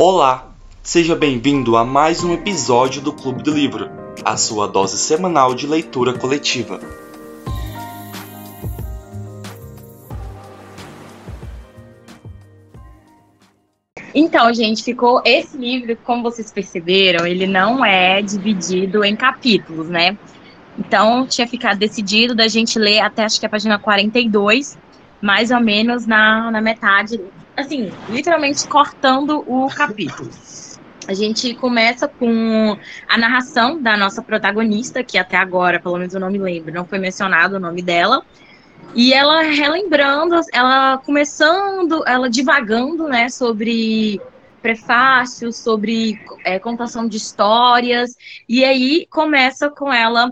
Olá, seja bem-vindo a mais um episódio do Clube do Livro, a sua dose semanal de leitura coletiva. Então, gente, ficou esse livro, como vocês perceberam, ele não é dividido em capítulos, né? Então, tinha ficado decidido da gente ler até acho que a página 42, mais ou menos na, na metade, assim, literalmente cortando o capítulo. A gente começa com a narração da nossa protagonista, que até agora, pelo menos eu não me lembro, não foi mencionado o nome dela, e ela relembrando, ela começando, ela divagando, né, sobre prefácios, sobre é, contação de histórias, e aí começa com ela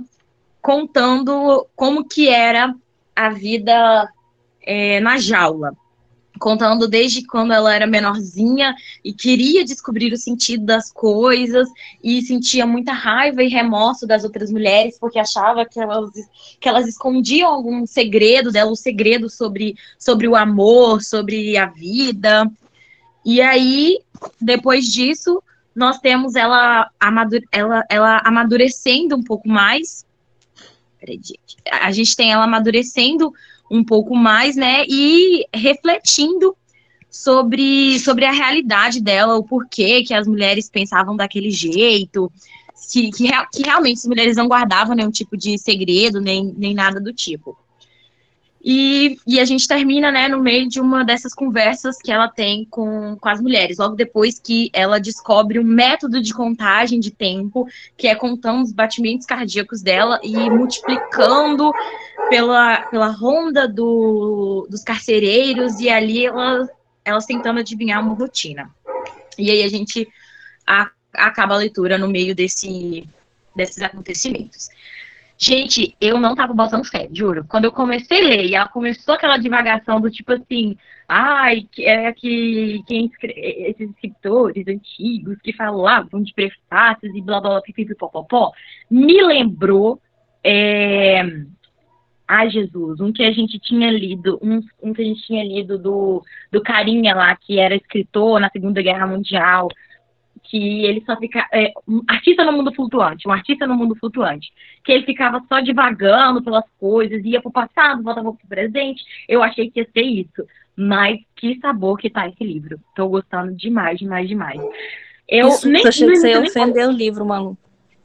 contando como que era a vida é, na jaula contando desde quando ela era menorzinha e queria descobrir o sentido das coisas e sentia muita raiva e remorso das outras mulheres porque achava que elas, que elas escondiam algum segredo dela, um segredo sobre, sobre o amor, sobre a vida. E aí, depois disso, nós temos ela, amadure, ela, ela amadurecendo um pouco mais. A gente tem ela amadurecendo um pouco mais, né? E refletindo sobre, sobre a realidade dela, o porquê que as mulheres pensavam daquele jeito, que, que, que realmente as mulheres não guardavam nenhum tipo de segredo, nem, nem nada do tipo. E, e, a gente termina, né, no meio de uma dessas conversas que ela tem com, com as mulheres, logo depois que ela descobre um método de contagem de tempo, que é contando os batimentos cardíacos dela e multiplicando pela, pela ronda do, dos carcereiros, e ali elas, elas tentando adivinhar uma rotina. E aí a gente a, acaba a leitura no meio desse, desses acontecimentos. Gente, eu não tava botando fé, juro. Quando eu comecei a ler, e ela começou aquela divagação do tipo assim, ai, é que quem esses escritores antigos que falavam de prefácios e blá blá blá pipipipopopó, me lembrou é, Ai, Jesus, um que a gente tinha lido, um, um que a gente tinha lido do, do carinha lá, que era escritor na Segunda Guerra Mundial, que ele só fica. É, um artista no mundo flutuante, um artista no mundo flutuante. Que ele ficava só divagando pelas coisas, ia pro passado, voltava pro presente. Eu achei que ia ser isso. Mas que sabor que tá esse livro. Tô gostando demais, demais, demais. Eu isso, nem, achei que você ia ofender o livro, Malu.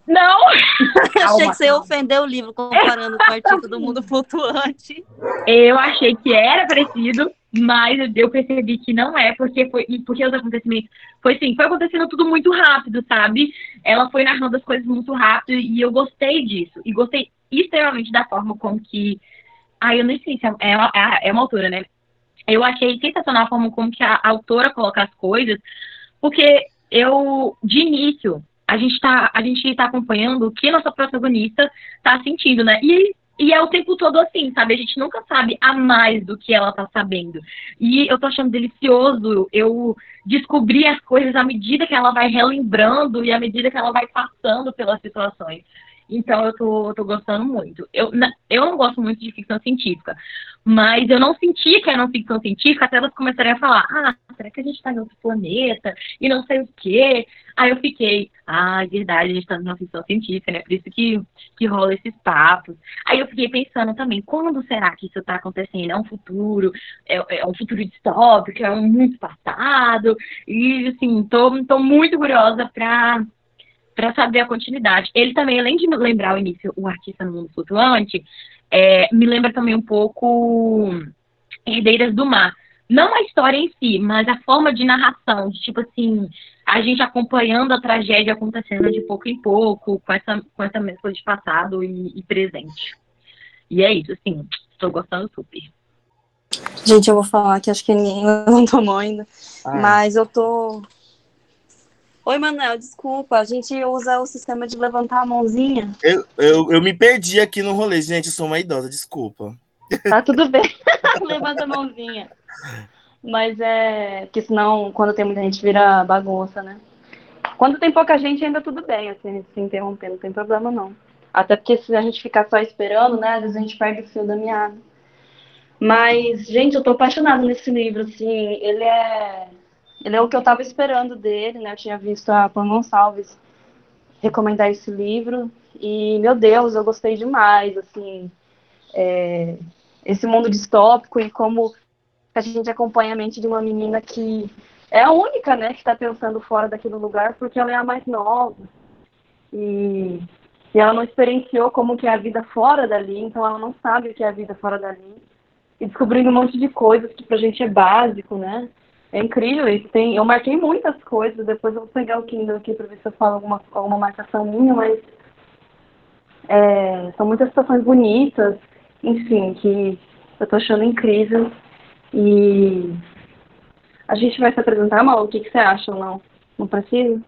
Não! achei que você ia ofender o livro comparando com o artista do mundo flutuante. Eu achei que era parecido, mas eu percebi que não é, porque foi porque os acontecimentos foi assim, foi acontecendo tudo muito rápido, sabe? Ela foi narrando as coisas muito rápido e eu gostei disso. E gostei extremamente da forma como que. Ah, eu nem sei se é, é, uma, é uma autora, né? Eu achei sensacional a forma como que a autora coloca as coisas, porque eu, de início, a gente está a gente tá acompanhando o que nossa protagonista está sentindo, né? E e é o tempo todo assim, sabe? A gente nunca sabe a mais do que ela tá sabendo. E eu tô achando delicioso eu descobrir as coisas à medida que ela vai relembrando e à medida que ela vai passando pelas situações. Então eu tô, tô gostando muito. Eu, eu não gosto muito de ficção científica, mas eu não senti que era uma ficção científica até elas começarem a falar: ah, será que a gente está em outro planeta? E não sei o quê. Aí eu fiquei: ah, é verdade, a gente está numa ficção científica, né? Por isso que, que rola esses papos. Aí eu fiquei pensando também: quando será que isso está acontecendo? É um futuro? É, é um futuro distópico? É um muito passado? E, assim, tô, tô muito curiosa para para saber a continuidade. Ele também, além de lembrar o início, o artista no mundo flutuante, é, me lembra também um pouco Herdeiras do Mar. Não a história em si, mas a forma de narração, de tipo assim, a gente acompanhando a tragédia acontecendo de pouco em pouco, com essa, com essa mescla de passado e, e presente. E é isso, assim, estou gostando super. Gente, eu vou falar que acho que ninguém não tomou ainda, ah. mas eu tô Oi, Manuel, desculpa, a gente usa o sistema de levantar a mãozinha. Eu, eu, eu me perdi aqui no rolê, gente, eu sou uma idosa, desculpa. Tá tudo bem, levanta a mãozinha. Mas é, porque senão, quando tem muita gente, vira bagunça, né? Quando tem pouca gente, ainda tudo bem, assim, se interromper, não tem problema não. Até porque se a gente ficar só esperando, né, às vezes a gente perde o fio da meada. Mas, gente, eu tô apaixonada nesse livro, assim, ele é ele é o que eu estava esperando dele, né? Eu tinha visto a Pan Gonçalves recomendar esse livro e, meu Deus, eu gostei demais, assim, é, esse mundo distópico e como a gente acompanha a mente de uma menina que é a única, né, que está pensando fora daquele lugar porque ela é a mais nova e, e ela não experienciou como que é a vida fora dali, então ela não sabe o que é a vida fora dali e descobrindo um monte de coisas que pra gente é básico, né? É incrível isso. Tem, eu marquei muitas coisas, depois eu vou pegar o Kindle aqui para ver se eu falo alguma, alguma marcação minha, mas é, são muitas situações bonitas, enfim, que eu tô achando incrível. E a gente vai se apresentar, Mal? O que, que você acha ou não? Não precisa?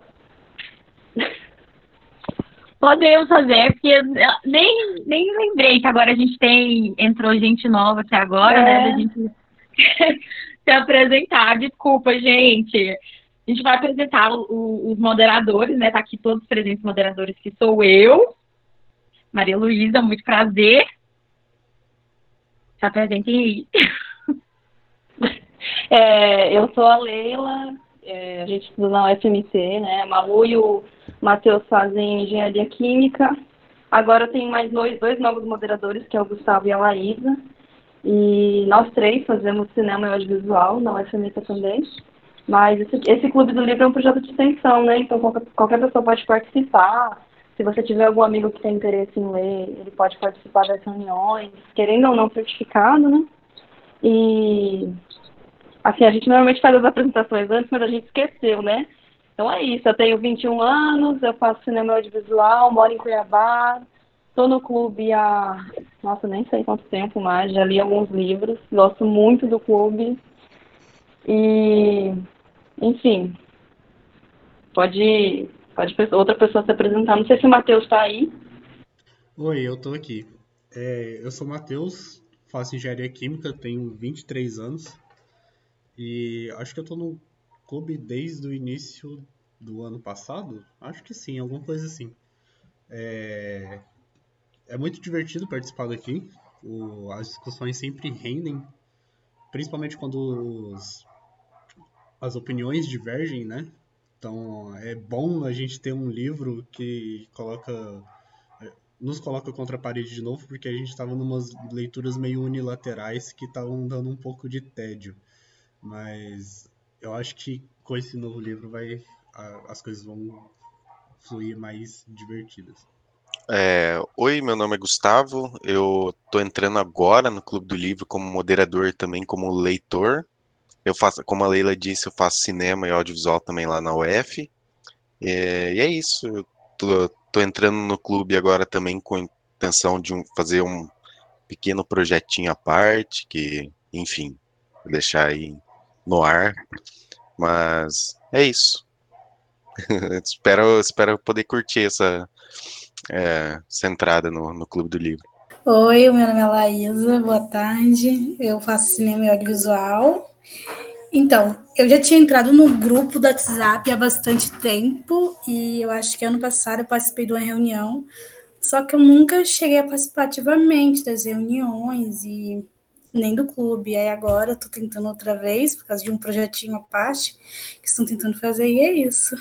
Podemos fazer, porque nem, nem lembrei que agora a gente tem. Entrou gente nova até agora, né, é. né? A gente se apresentar. Desculpa, gente. A gente vai apresentar o, os moderadores, né? Tá aqui todos os presentes moderadores, que sou eu, Maria Luísa, muito prazer. Se apresentem aí. É, eu sou a Leila, é, a gente estuda na UFMT, né? A Malu e o Matheus fazem engenharia química. Agora tem mais dois, dois novos moderadores, que é o Gustavo e a Laísa. E nós três fazemos cinema e audiovisual na UFMT também. Mas esse, esse Clube do Livro é um projeto de extensão, né? Então qualquer, qualquer pessoa pode participar. Se você tiver algum amigo que tem interesse em ler, ele pode participar das reuniões, querendo ou não certificado, né? E assim, a gente normalmente faz as apresentações antes, mas a gente esqueceu, né? Então é isso, eu tenho 21 anos, eu faço cinema audiovisual, moro em Cuiabá, Estou no clube há, nossa, nem sei quanto tempo mais, já li alguns livros, gosto muito do clube. E, enfim, pode, pode outra pessoa se apresentar. Não sei se o Matheus está aí. Oi, eu estou aqui. É, eu sou o Matheus, faço engenharia química, tenho 23 anos. E acho que eu estou no clube desde o início do ano passado. Acho que sim, alguma coisa assim. É, é muito divertido participar daqui. O, as discussões sempre rendem, principalmente quando os, as opiniões divergem, né? Então é bom a gente ter um livro que coloca nos coloca contra a parede de novo, porque a gente estava numas leituras meio unilaterais que estavam dando um pouco de tédio. Mas eu acho que com esse novo livro vai as coisas vão fluir mais divertidas. É, Oi, meu nome é Gustavo. Eu tô entrando agora no Clube do Livro como moderador e também como leitor. Eu faço, como a Leila disse, eu faço cinema e audiovisual também lá na UF. É, e é isso. Tô, entrando no clube agora também com a intenção de um, fazer um pequeno projetinho à parte, que, enfim, vou deixar aí no ar. Mas é isso. espero, espero poder curtir essa é, centrada no, no Clube do Livro. Oi, meu nome é Laísa, boa tarde. Eu faço cinema e audiovisual. Então, eu já tinha entrado no grupo do WhatsApp há bastante tempo e eu acho que ano passado eu participei de uma reunião, só que eu nunca cheguei a participar ativamente das reuniões e nem do clube. Aí agora eu tô tentando outra vez, por causa de um projetinho à parte que estão tentando fazer, e é isso.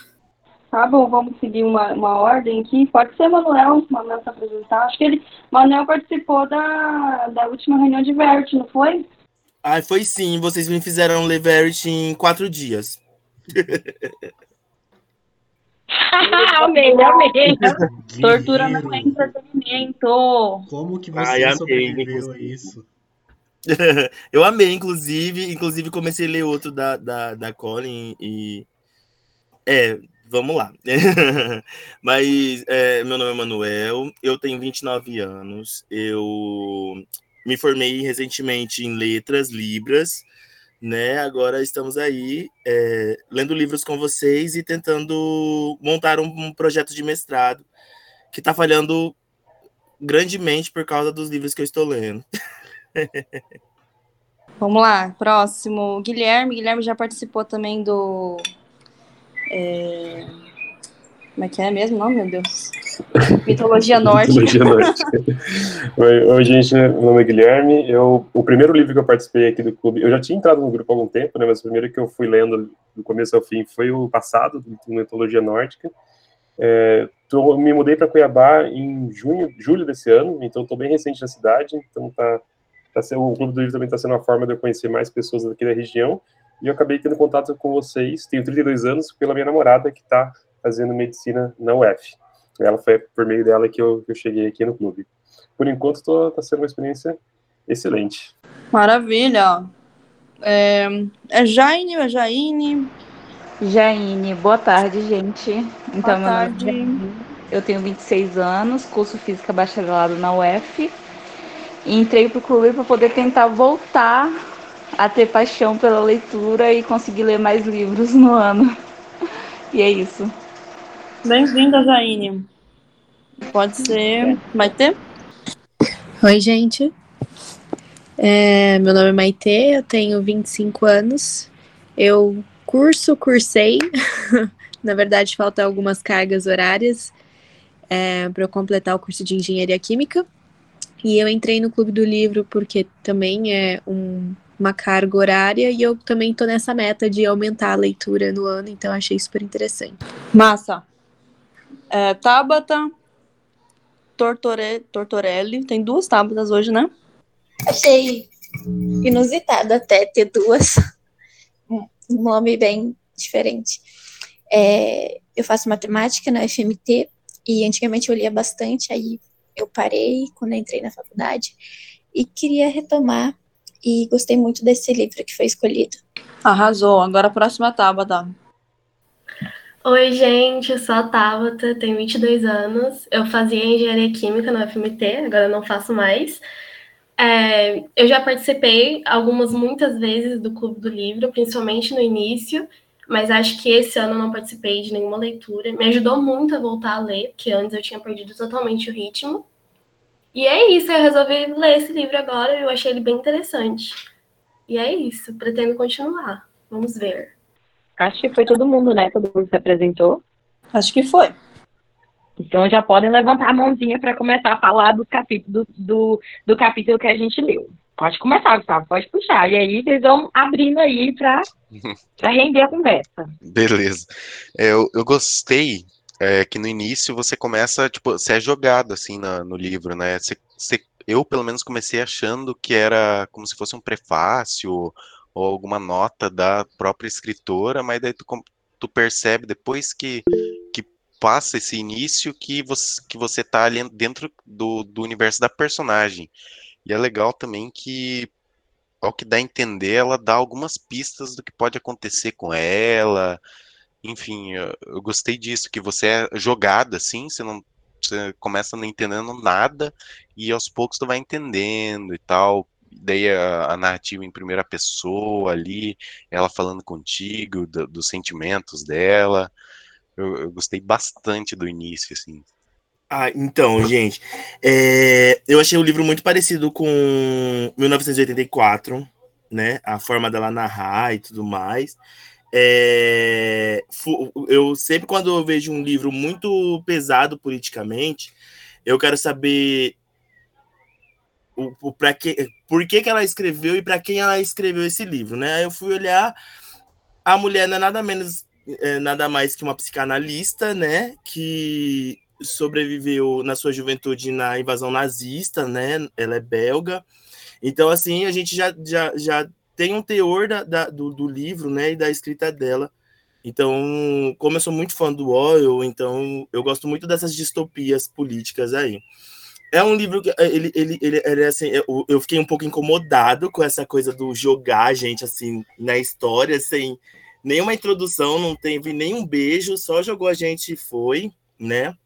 Tá bom, vamos seguir uma, uma ordem aqui. Pode ser Manuel, Manuel se apresentar. Acho que ele, Manuel participou da, da última reunião de Vert, não foi? Ah, foi sim. Vocês me fizeram ler Vert em quatro dias. amei, amei. Tortura não é entretenimento. Como que você Ai, sobreviveu a isso? eu amei, inclusive. Inclusive, comecei a ler outro da, da, da Colin e. É, vamos lá. Mas é, meu nome é Manuel, eu tenho 29 anos, eu me formei recentemente em letras, libras, né? Agora estamos aí é, lendo livros com vocês e tentando montar um, um projeto de mestrado que está falhando grandemente por causa dos livros que eu estou lendo. Vamos lá, próximo, Guilherme. Guilherme já participou também do é... Como é que é mesmo? Não, meu Deus. Mitologia Norte. Mitologia Norte. oi, oi, gente, meu nome é Guilherme. Eu, o primeiro livro que eu participei aqui do clube, eu já tinha entrado no grupo há algum tempo, né, mas o primeiro que eu fui lendo do começo ao fim foi o passado, do Mitologia Nórdica. É, tô, me mudei para Cuiabá em junho, julho desse ano, então estou bem recente na cidade, então tá, tá sendo, o Clube do Livro também está sendo uma forma de eu conhecer mais pessoas daqui da região, e eu acabei tendo contato com vocês, tenho 32 anos, pela minha namorada, que está fazendo medicina na UF. Ela foi por meio dela que eu, que eu cheguei aqui no clube. Por enquanto, está sendo uma experiência excelente. Maravilha! É, é Jaine ou é Jaine? Jaine, boa tarde, gente. Então, boa tarde. É eu tenho 26 anos, curso Física Bacharelado na UF. E entrei para o clube para poder tentar voltar a ter paixão pela leitura e conseguir ler mais livros no ano. E é isso. Bem-vinda, Jaine. Pode ser. Maite? Oi, gente. É, meu nome é Maite, eu tenho 25 anos. Eu curso, cursei. Na verdade, faltam algumas cargas horárias é, para eu completar o curso de Engenharia Química. E eu entrei no Clube do Livro porque também é um, uma carga horária e eu também estou nessa meta de aumentar a leitura no ano, então achei super interessante. Massa! É, Tabata Tortore, Tortorelli. Tem duas tábuas hoje, né? Achei inusitado até ter duas. Um nome bem diferente. É, eu faço matemática na FMT e antigamente eu lia bastante, aí eu parei quando entrei na faculdade e queria retomar e gostei muito desse livro que foi escolhido. Arrasou. Agora a próxima Tabata. Oi, gente, eu sou a Tabata, tenho 22 anos. Eu fazia engenharia química no FMT, agora não faço mais. É, eu já participei algumas, muitas vezes do Clube do Livro, principalmente no início, mas acho que esse ano eu não participei de nenhuma leitura. Me ajudou muito a voltar a ler, porque antes eu tinha perdido totalmente o ritmo. E é isso, eu resolvi ler esse livro agora, eu achei ele bem interessante. E é isso, pretendo continuar. Vamos ver. Acho que foi todo mundo, né? Todo mundo se apresentou. Acho que foi. Então já podem levantar a mãozinha para começar a falar do capítulo, do, do, do, capítulo que a gente leu. Pode começar, Gustavo, pode puxar. E aí vocês vão abrindo aí para render a conversa. Beleza. É, eu, eu gostei é, que no início você começa, tipo, você é jogado assim na, no livro, né? Você, você, eu, pelo menos, comecei achando que era como se fosse um prefácio ou alguma nota da própria escritora, mas daí tu, tu percebe depois que, que passa esse início que você, que você tá ali dentro do, do universo da personagem. E é legal também que, ao que dá a entender, ela dá algumas pistas do que pode acontecer com ela. Enfim, eu, eu gostei disso, que você é jogada assim, você não você começa não entendendo nada e aos poucos tu vai entendendo e tal daí a, a, narrativa em primeira pessoa ali, ela falando contigo, do, dos sentimentos dela. Eu, eu, gostei bastante do início, assim. Ah, então, gente, é, eu achei o livro muito parecido com 1984, né? A forma dela narrar e tudo mais. É, eu sempre, quando eu vejo um livro muito pesado politicamente, eu quero saber o, o para que, por que, que ela escreveu e para quem ela escreveu esse livro, né? Aí eu fui olhar, a mulher não é nada menos, é, nada mais que uma psicanalista, né? Que sobreviveu na sua juventude na invasão nazista, né? Ela é belga. Então, assim, a gente já, já, já tem um teor da, da do, do livro, né? E da escrita dela. Então, como eu sou muito fã do Orwell, então eu gosto muito dessas distopias políticas aí. É um livro que eh, ele, ele, ele, ele assim, eu, eu, fiquei um pouco incomodado com essa coisa do jogar a gente assim na história, sem nenhuma introdução, não teve nenhum beijo, só jogou a gente e foi, né?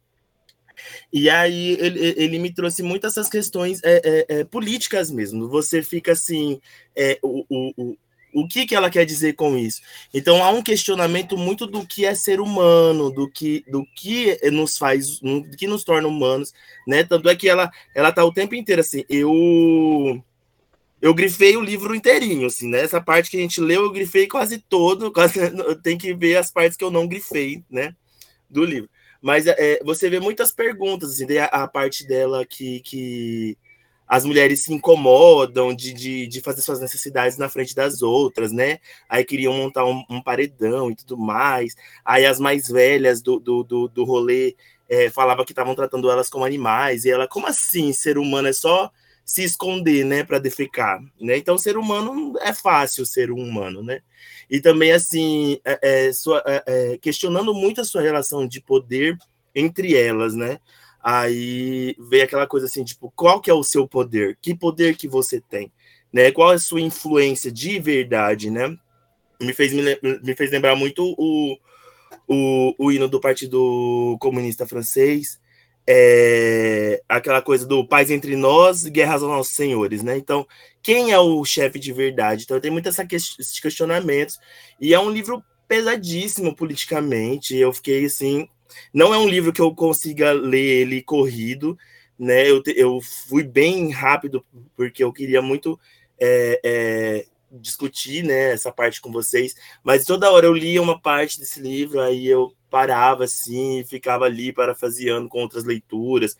E aí ele, ele me trouxe muitas essas questões é, é, é, políticas mesmo. Você fica assim, é, o, o, o que, que ela quer dizer com isso? Então há um questionamento muito do que é ser humano, do que do que nos faz, do que nos torna humanos, né? Tanto é que ela ela tá o tempo inteiro assim, eu eu grifei o livro inteirinho, assim, né? Essa parte que a gente leu, eu grifei quase todo, quase tem que ver as partes que eu não grifei, né, do livro. Mas é, você vê muitas perguntas, assim, a, a parte dela que, que as mulheres se incomodam de, de, de, fazer suas necessidades na frente das outras, né? Aí queriam montar um, um paredão e tudo mais. Aí as mais velhas do, do, do, do rolê é, falavam que estavam tratando elas como animais. E ela, como assim? Ser humano é só se esconder, né, para defecar, né? Então, ser humano é fácil ser um humano, né? E também, assim, é, é, sua, é, é, questionando muito a sua relação de poder entre elas, né? Aí vem aquela coisa assim, tipo, qual que é o seu poder? Que poder que você tem? Né? Qual é a sua influência de verdade, né? Me fez, me, me fez lembrar muito o, o, o hino do Partido Comunista Francês, é, aquela coisa do paz entre nós, guerras aos nossos senhores, né? Então, quem é o chefe de verdade? Então, tem muitos esses questionamentos, e é um livro pesadíssimo politicamente. Eu fiquei assim. Não é um livro que eu consiga ler ele corrido, né? Eu, eu fui bem rápido, porque eu queria muito é, é, discutir né, essa parte com vocês, mas toda hora eu lia uma parte desse livro, aí eu parava assim, ficava ali parafraseando com outras leituras,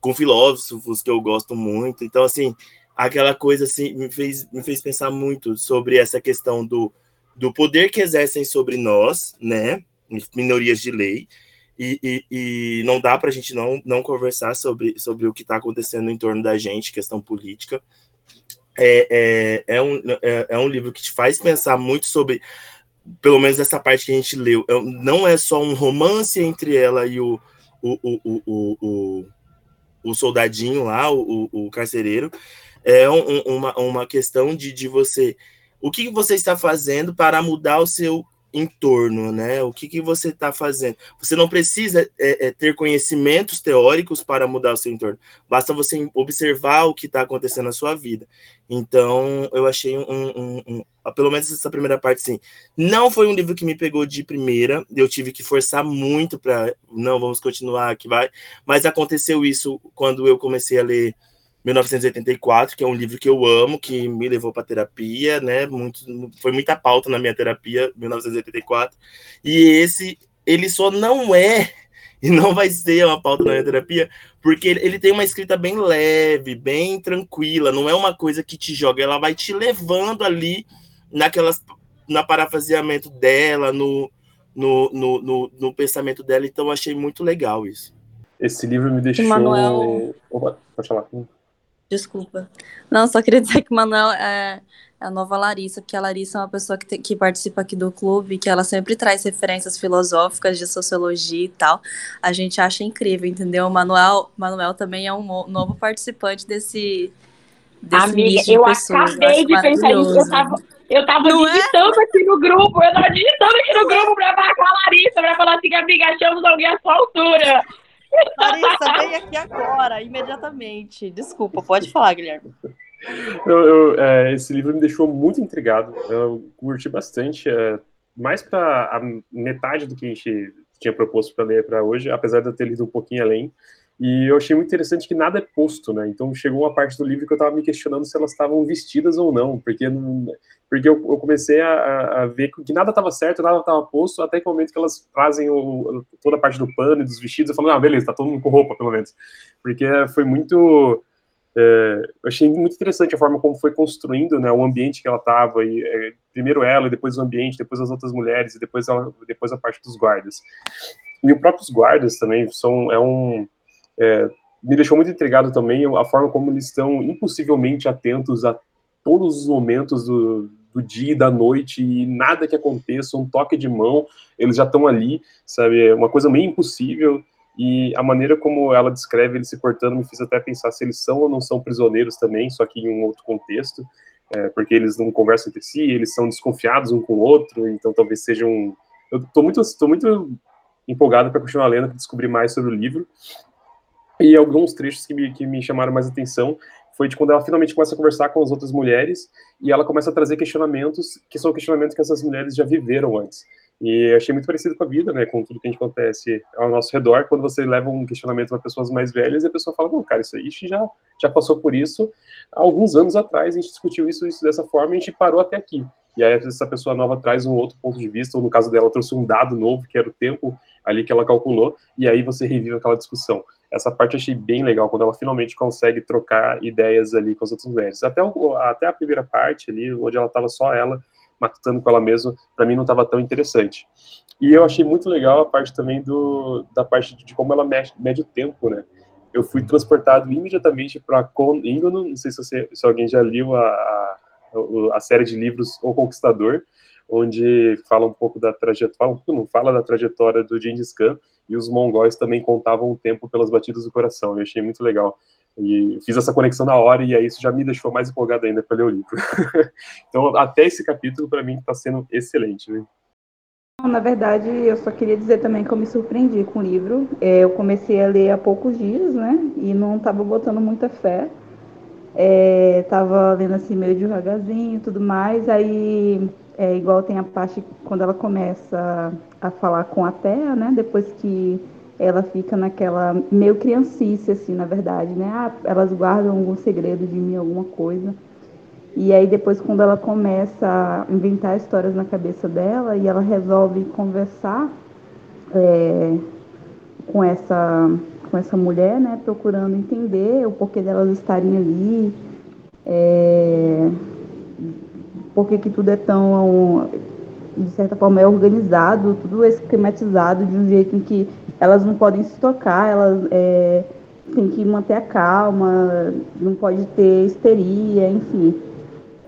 com filósofos que eu gosto muito. Então, assim, aquela coisa assim me fez, me fez pensar muito sobre essa questão do, do poder que exercem sobre nós, né, minorias de lei, e, e, e não dá para a gente não, não conversar sobre, sobre o que está acontecendo em torno da gente, questão política. É, é, é, um, é, é um livro que te faz pensar muito sobre pelo menos essa parte que a gente leu, é não é só um romance entre ela e o, o, o, o, o, o soldadinho lá, o, o carcereiro, é um, uma, uma questão de, de você. O que você está fazendo para mudar o seu entorno, né? O que, que você está fazendo? Você não precisa é, é, ter conhecimentos teóricos para mudar o seu entorno. Basta você observar o que está acontecendo na sua vida. Então, eu achei um, um, um, pelo menos essa primeira parte, sim. Não foi um livro que me pegou de primeira. Eu tive que forçar muito para não vamos continuar que vai. Mas aconteceu isso quando eu comecei a ler 1984, que é um livro que eu amo, que me levou para terapia, né? Muito, foi muita pauta na minha terapia, 1984. E esse, ele só não é e não vai ser uma pauta na minha terapia, porque ele, ele tem uma escrita bem leve, bem tranquila, não é uma coisa que te joga, ela vai te levando ali naquelas na parafraseamento dela, no, no, no, no, no pensamento dela, então eu achei muito legal isso. Esse livro me deixou. Manuel... Opa, pode falar. Desculpa. Não, só queria dizer que o Manuel é, é a nova Larissa, porque a Larissa é uma pessoa que, te, que participa aqui do clube, que ela sempre traz referências filosóficas de sociologia e tal. A gente acha incrível, entendeu? O Manuel, Manuel também é um novo participante desse. desse Amiga, eu pessoas. acabei eu de pensar isso. Eu tava, eu tava não é? digitando é? aqui no grupo, eu tava digitando aqui no grupo pra marcar a Larissa, pra falar assim, amiga, achamos alguém à sua altura. Larissa, vem aqui agora, imediatamente. Desculpa, pode falar, Guilherme. Eu, eu, é, esse livro me deixou muito intrigado. Eu curti bastante. É, mais para a metade do que a gente tinha proposto para ler para hoje, apesar de eu ter lido um pouquinho além. E eu achei muito interessante que nada é posto, né? Então chegou uma parte do livro que eu estava me questionando se elas estavam vestidas ou não, porque não, porque eu, eu comecei a, a, ver que nada estava certo, nada estava posto, até que o momento que elas fazem o, toda a parte do pano e dos vestidos, eu falo, ah, beleza, tá todo mundo com roupa, pelo menos. Porque foi muito. É, eu achei muito interessante a forma como foi construindo né, o ambiente que ela estava, e é, primeiro ela, e depois o ambiente, depois as outras mulheres, e depois, ela, depois a parte dos guardas. E os próprios guardas também são. É um é, me deixou muito intrigado também a forma como eles estão impossivelmente atentos a todos os momentos do, do dia e da noite e nada que aconteça, um toque de mão, eles já estão ali, sabe? É uma coisa meio impossível e a maneira como ela descreve eles se cortando me fez até pensar se eles são ou não são prisioneiros também, só que em um outro contexto, é, porque eles não conversam entre si, eles são desconfiados um com o outro, então talvez sejam. Eu estou muito, tô muito empolgado para continuar lendo, para descobrir mais sobre o livro. E alguns trechos que me, que me chamaram mais atenção foi de quando ela finalmente começa a conversar com as outras mulheres e ela começa a trazer questionamentos que são questionamentos que essas mulheres já viveram antes. E achei muito parecido com a vida, né, com tudo que a gente acontece ao nosso redor, quando você leva um questionamento para pessoas mais velhas e a pessoa fala, não, cara, isso aí já, já passou por isso há alguns anos atrás, a gente discutiu isso, isso dessa forma e a gente parou até aqui. e aí essa pessoa nova traz um outro ponto de vista, ou no caso dela, trouxe um dado novo, que era o tempo ali que ela calculou, e aí você revive aquela discussão. Essa parte eu achei bem legal, quando ela finalmente consegue trocar ideias ali com os outros mulheres. Até, o, até a primeira parte ali, onde ela estava só ela, matando com ela mesma, para mim não estava tão interessante. E eu achei muito legal a parte também do, da parte de como ela mede, mede o tempo, né? Eu fui transportado imediatamente para Con Ingano, não sei se, você, se alguém já leu a, a, a série de livros O Conquistador, onde fala um pouco da trajetória, não fala da trajetória do Gengis Khan, e os mongóis também contavam o tempo pelas batidas do coração. Eu achei muito legal. E fiz essa conexão na hora, e aí isso já me deixou mais empolgado ainda para ler o livro. então, até esse capítulo, para mim, está sendo excelente. Né? Na verdade, eu só queria dizer também que eu me surpreendi com o livro. É, eu comecei a ler há poucos dias, né? E não estava botando muita fé. É, tava lendo assim meio devagarzinho e tudo mais. Aí é igual tem a parte quando ela começa a falar com a Terra, né? Depois que ela fica naquela meio criancice, assim, na verdade, né? Ah, elas guardam algum segredo de mim, alguma coisa. E aí depois quando ela começa a inventar histórias na cabeça dela e ela resolve conversar é, com essa com essa mulher, né? Procurando entender o porquê delas estarem ali. É, por que tudo é tão, de certa forma, é organizado, tudo esquematizado de um jeito em que elas não podem se tocar, elas é, têm que manter a calma, não pode ter histeria, enfim.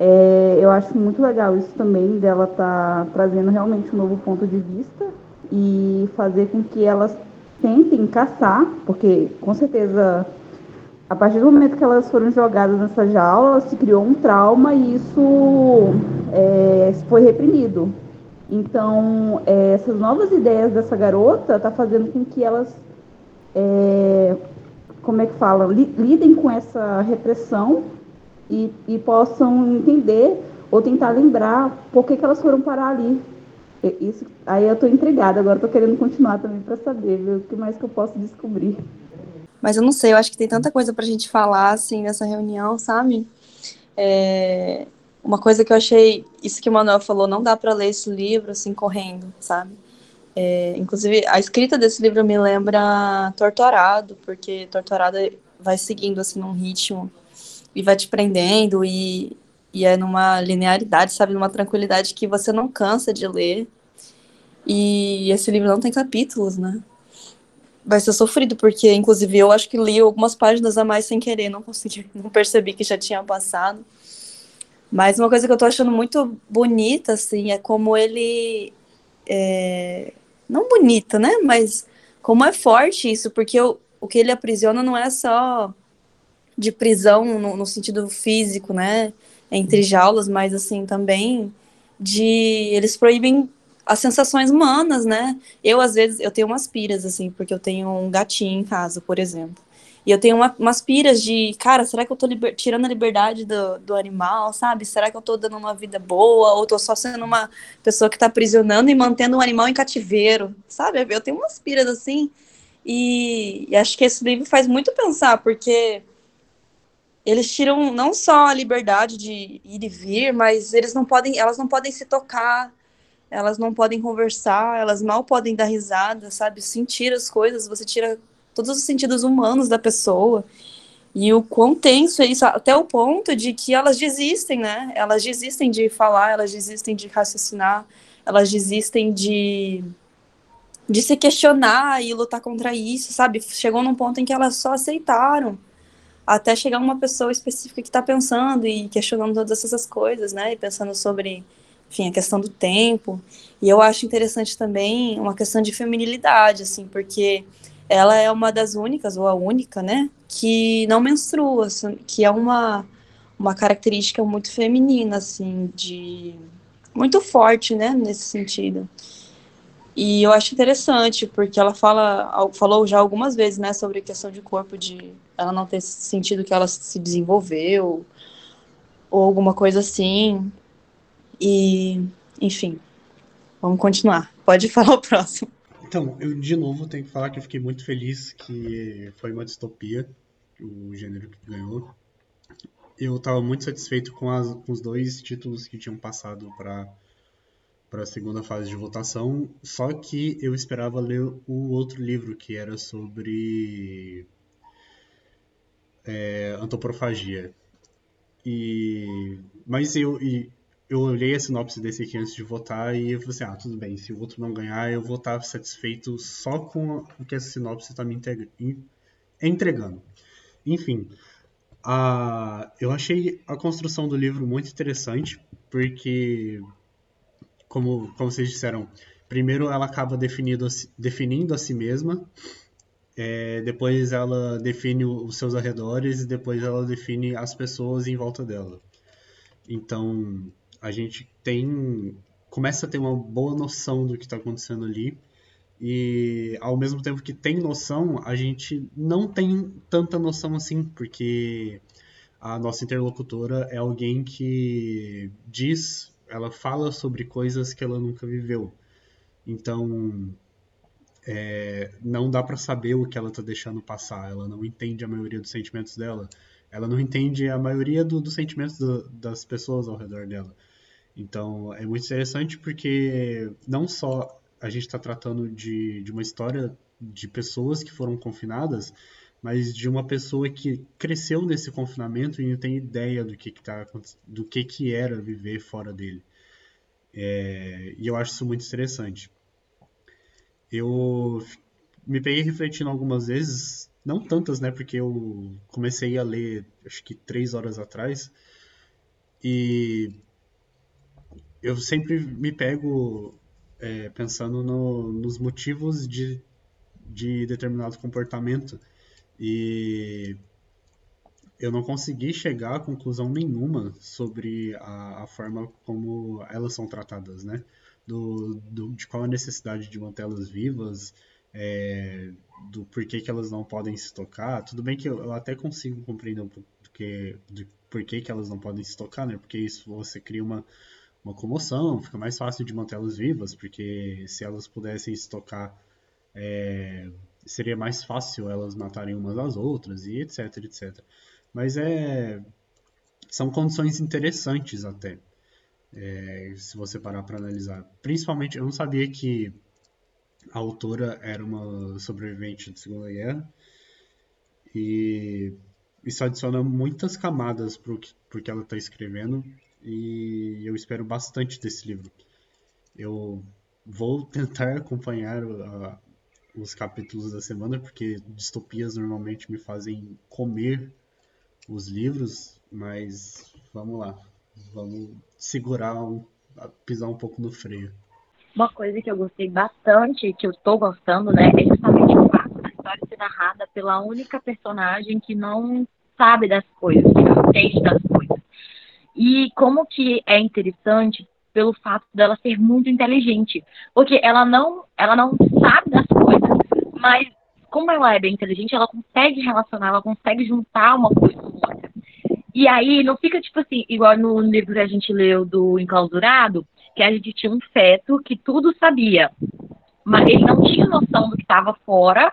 É, eu acho muito legal isso também, dela tá trazendo realmente um novo ponto de vista e fazer com que elas tentem caçar, porque com certeza a partir do momento que elas foram jogadas nessa jaula, se criou um trauma e isso é, foi reprimido. Então, é, essas novas ideias dessa garota tá fazendo com que elas, é, como é que fala, li, lidem com essa repressão e, e, possam entender ou tentar lembrar por que, que elas foram parar ali. Isso, aí eu estou intrigada, agora estou querendo continuar também para saber o que mais que eu posso descobrir. Mas eu não sei, eu acho que tem tanta coisa pra gente falar, assim, nessa reunião, sabe? É... Uma coisa que eu achei, isso que o Manuel falou, não dá para ler esse livro, assim, correndo, sabe? É... Inclusive, a escrita desse livro me lembra Torturado, porque Torturado vai seguindo, assim, num ritmo e vai te prendendo e, e é numa linearidade, sabe? Numa tranquilidade que você não cansa de ler. E esse livro não tem capítulos, né? vai ser sofrido, porque inclusive eu acho que li algumas páginas a mais sem querer, não consegui, não percebi que já tinha passado. Mas uma coisa que eu tô achando muito bonita, assim, é como ele. É... Não bonita, né? Mas como é forte isso, porque o, o que ele aprisiona não é só de prisão no, no sentido físico, né? Entre jaulas, mas assim, também de. Eles proíbem as sensações humanas, né? Eu, às vezes, eu tenho umas piras, assim, porque eu tenho um gatinho em casa, por exemplo. E eu tenho uma, umas piras de, cara, será que eu tô liber, tirando a liberdade do, do animal, sabe? Será que eu tô dando uma vida boa? Ou tô só sendo uma pessoa que tá aprisionando e mantendo um animal em cativeiro, sabe? Eu tenho umas piras assim. E, e acho que esse livro faz muito pensar, porque eles tiram não só a liberdade de ir e vir, mas eles não podem, elas não podem se tocar, elas não podem conversar, elas mal podem dar risada, sabe? Sentir as coisas, você tira todos os sentidos humanos da pessoa. E o quão tenso é isso, até o ponto de que elas desistem, né? Elas desistem de falar, elas desistem de raciocinar, elas desistem de, de se questionar e lutar contra isso, sabe? Chegou num ponto em que elas só aceitaram, até chegar uma pessoa específica que está pensando e questionando todas essas coisas, né? E pensando sobre enfim, a questão do tempo. E eu acho interessante também uma questão de feminilidade, assim, porque ela é uma das únicas, ou a única, né, que não menstrua, assim, que é uma, uma característica muito feminina, assim, de muito forte, né, nesse sentido. E eu acho interessante, porque ela fala, falou já algumas vezes, né, sobre a questão de corpo, de ela não ter sentido que ela se desenvolveu, ou alguma coisa assim. E, enfim, vamos continuar. Pode falar o próximo. Então, eu de novo tenho que falar que eu fiquei muito feliz que foi uma distopia, o gênero que ganhou. eu estava muito satisfeito com, as, com os dois títulos que tinham passado para para a segunda fase de votação, só que eu esperava ler o outro livro que era sobre é, antropofagia. E mas eu e, eu olhei a sinopse desse aqui antes de votar e eu falei assim, ah, tudo bem, se o outro não ganhar, eu vou estar satisfeito só com o que essa sinopse está me entregando. Enfim, eu achei a construção do livro muito interessante, porque como, como vocês disseram, primeiro ela acaba definindo, definindo a si mesma, é, depois ela define os seus arredores e depois ela define as pessoas em volta dela. Então a gente tem começa a ter uma boa noção do que está acontecendo ali e ao mesmo tempo que tem noção, a gente não tem tanta noção assim, porque a nossa interlocutora é alguém que diz ela fala sobre coisas que ela nunca viveu. Então, é, não dá para saber o que ela tá deixando passar. Ela não entende a maioria dos sentimentos dela. Ela não entende a maioria do, dos sentimentos do, das pessoas ao redor dela. Então, é muito interessante porque não só a gente está tratando de, de uma história de pessoas que foram confinadas, mas de uma pessoa que cresceu nesse confinamento e não tem ideia do que, que, tá, do que, que era viver fora dele. É, e eu acho isso muito interessante. Eu me peguei refletindo algumas vezes, não tantas, né, porque eu comecei a ler acho que três horas atrás, e eu sempre me pego é, pensando no, nos motivos de, de determinado comportamento e eu não consegui chegar a conclusão nenhuma sobre a, a forma como elas são tratadas, né? Do, do, de qual a necessidade de mantê-las vivas, é, do porquê que elas não podem se tocar. Tudo bem que eu, eu até consigo compreender um pouco do que, porquê que elas não podem se tocar, né? Porque isso você cria uma, uma comoção, fica mais fácil de mantê-las vivas, porque se elas pudessem se é, seria mais fácil elas matarem umas às outras e etc, etc. Mas é são condições interessantes até, é, se você parar para analisar. Principalmente, eu não sabia que a autora era uma sobrevivente da Segunda Guerra e isso adiciona muitas camadas para o que, que ela está escrevendo e eu espero bastante desse livro. Eu vou tentar acompanhar os capítulos da semana, porque distopias normalmente me fazem comer os livros, mas vamos lá, vamos segurar, um, pisar um pouco no freio. Uma coisa que eu gostei bastante, que eu estou gostando, né, é justamente o fato da história ser narrada pela única personagem que não sabe das coisas, que não entende das coisas. E como que é interessante pelo fato dela ser muito inteligente, porque ela não, ela não sabe das coisas, mas como ela é bem inteligente, ela consegue relacionar, ela consegue juntar uma coisa com outra. E aí não fica tipo assim, igual no livro que a gente leu do Enclausurado, que a gente tinha um feto que tudo sabia, mas ele não tinha noção do que estava fora,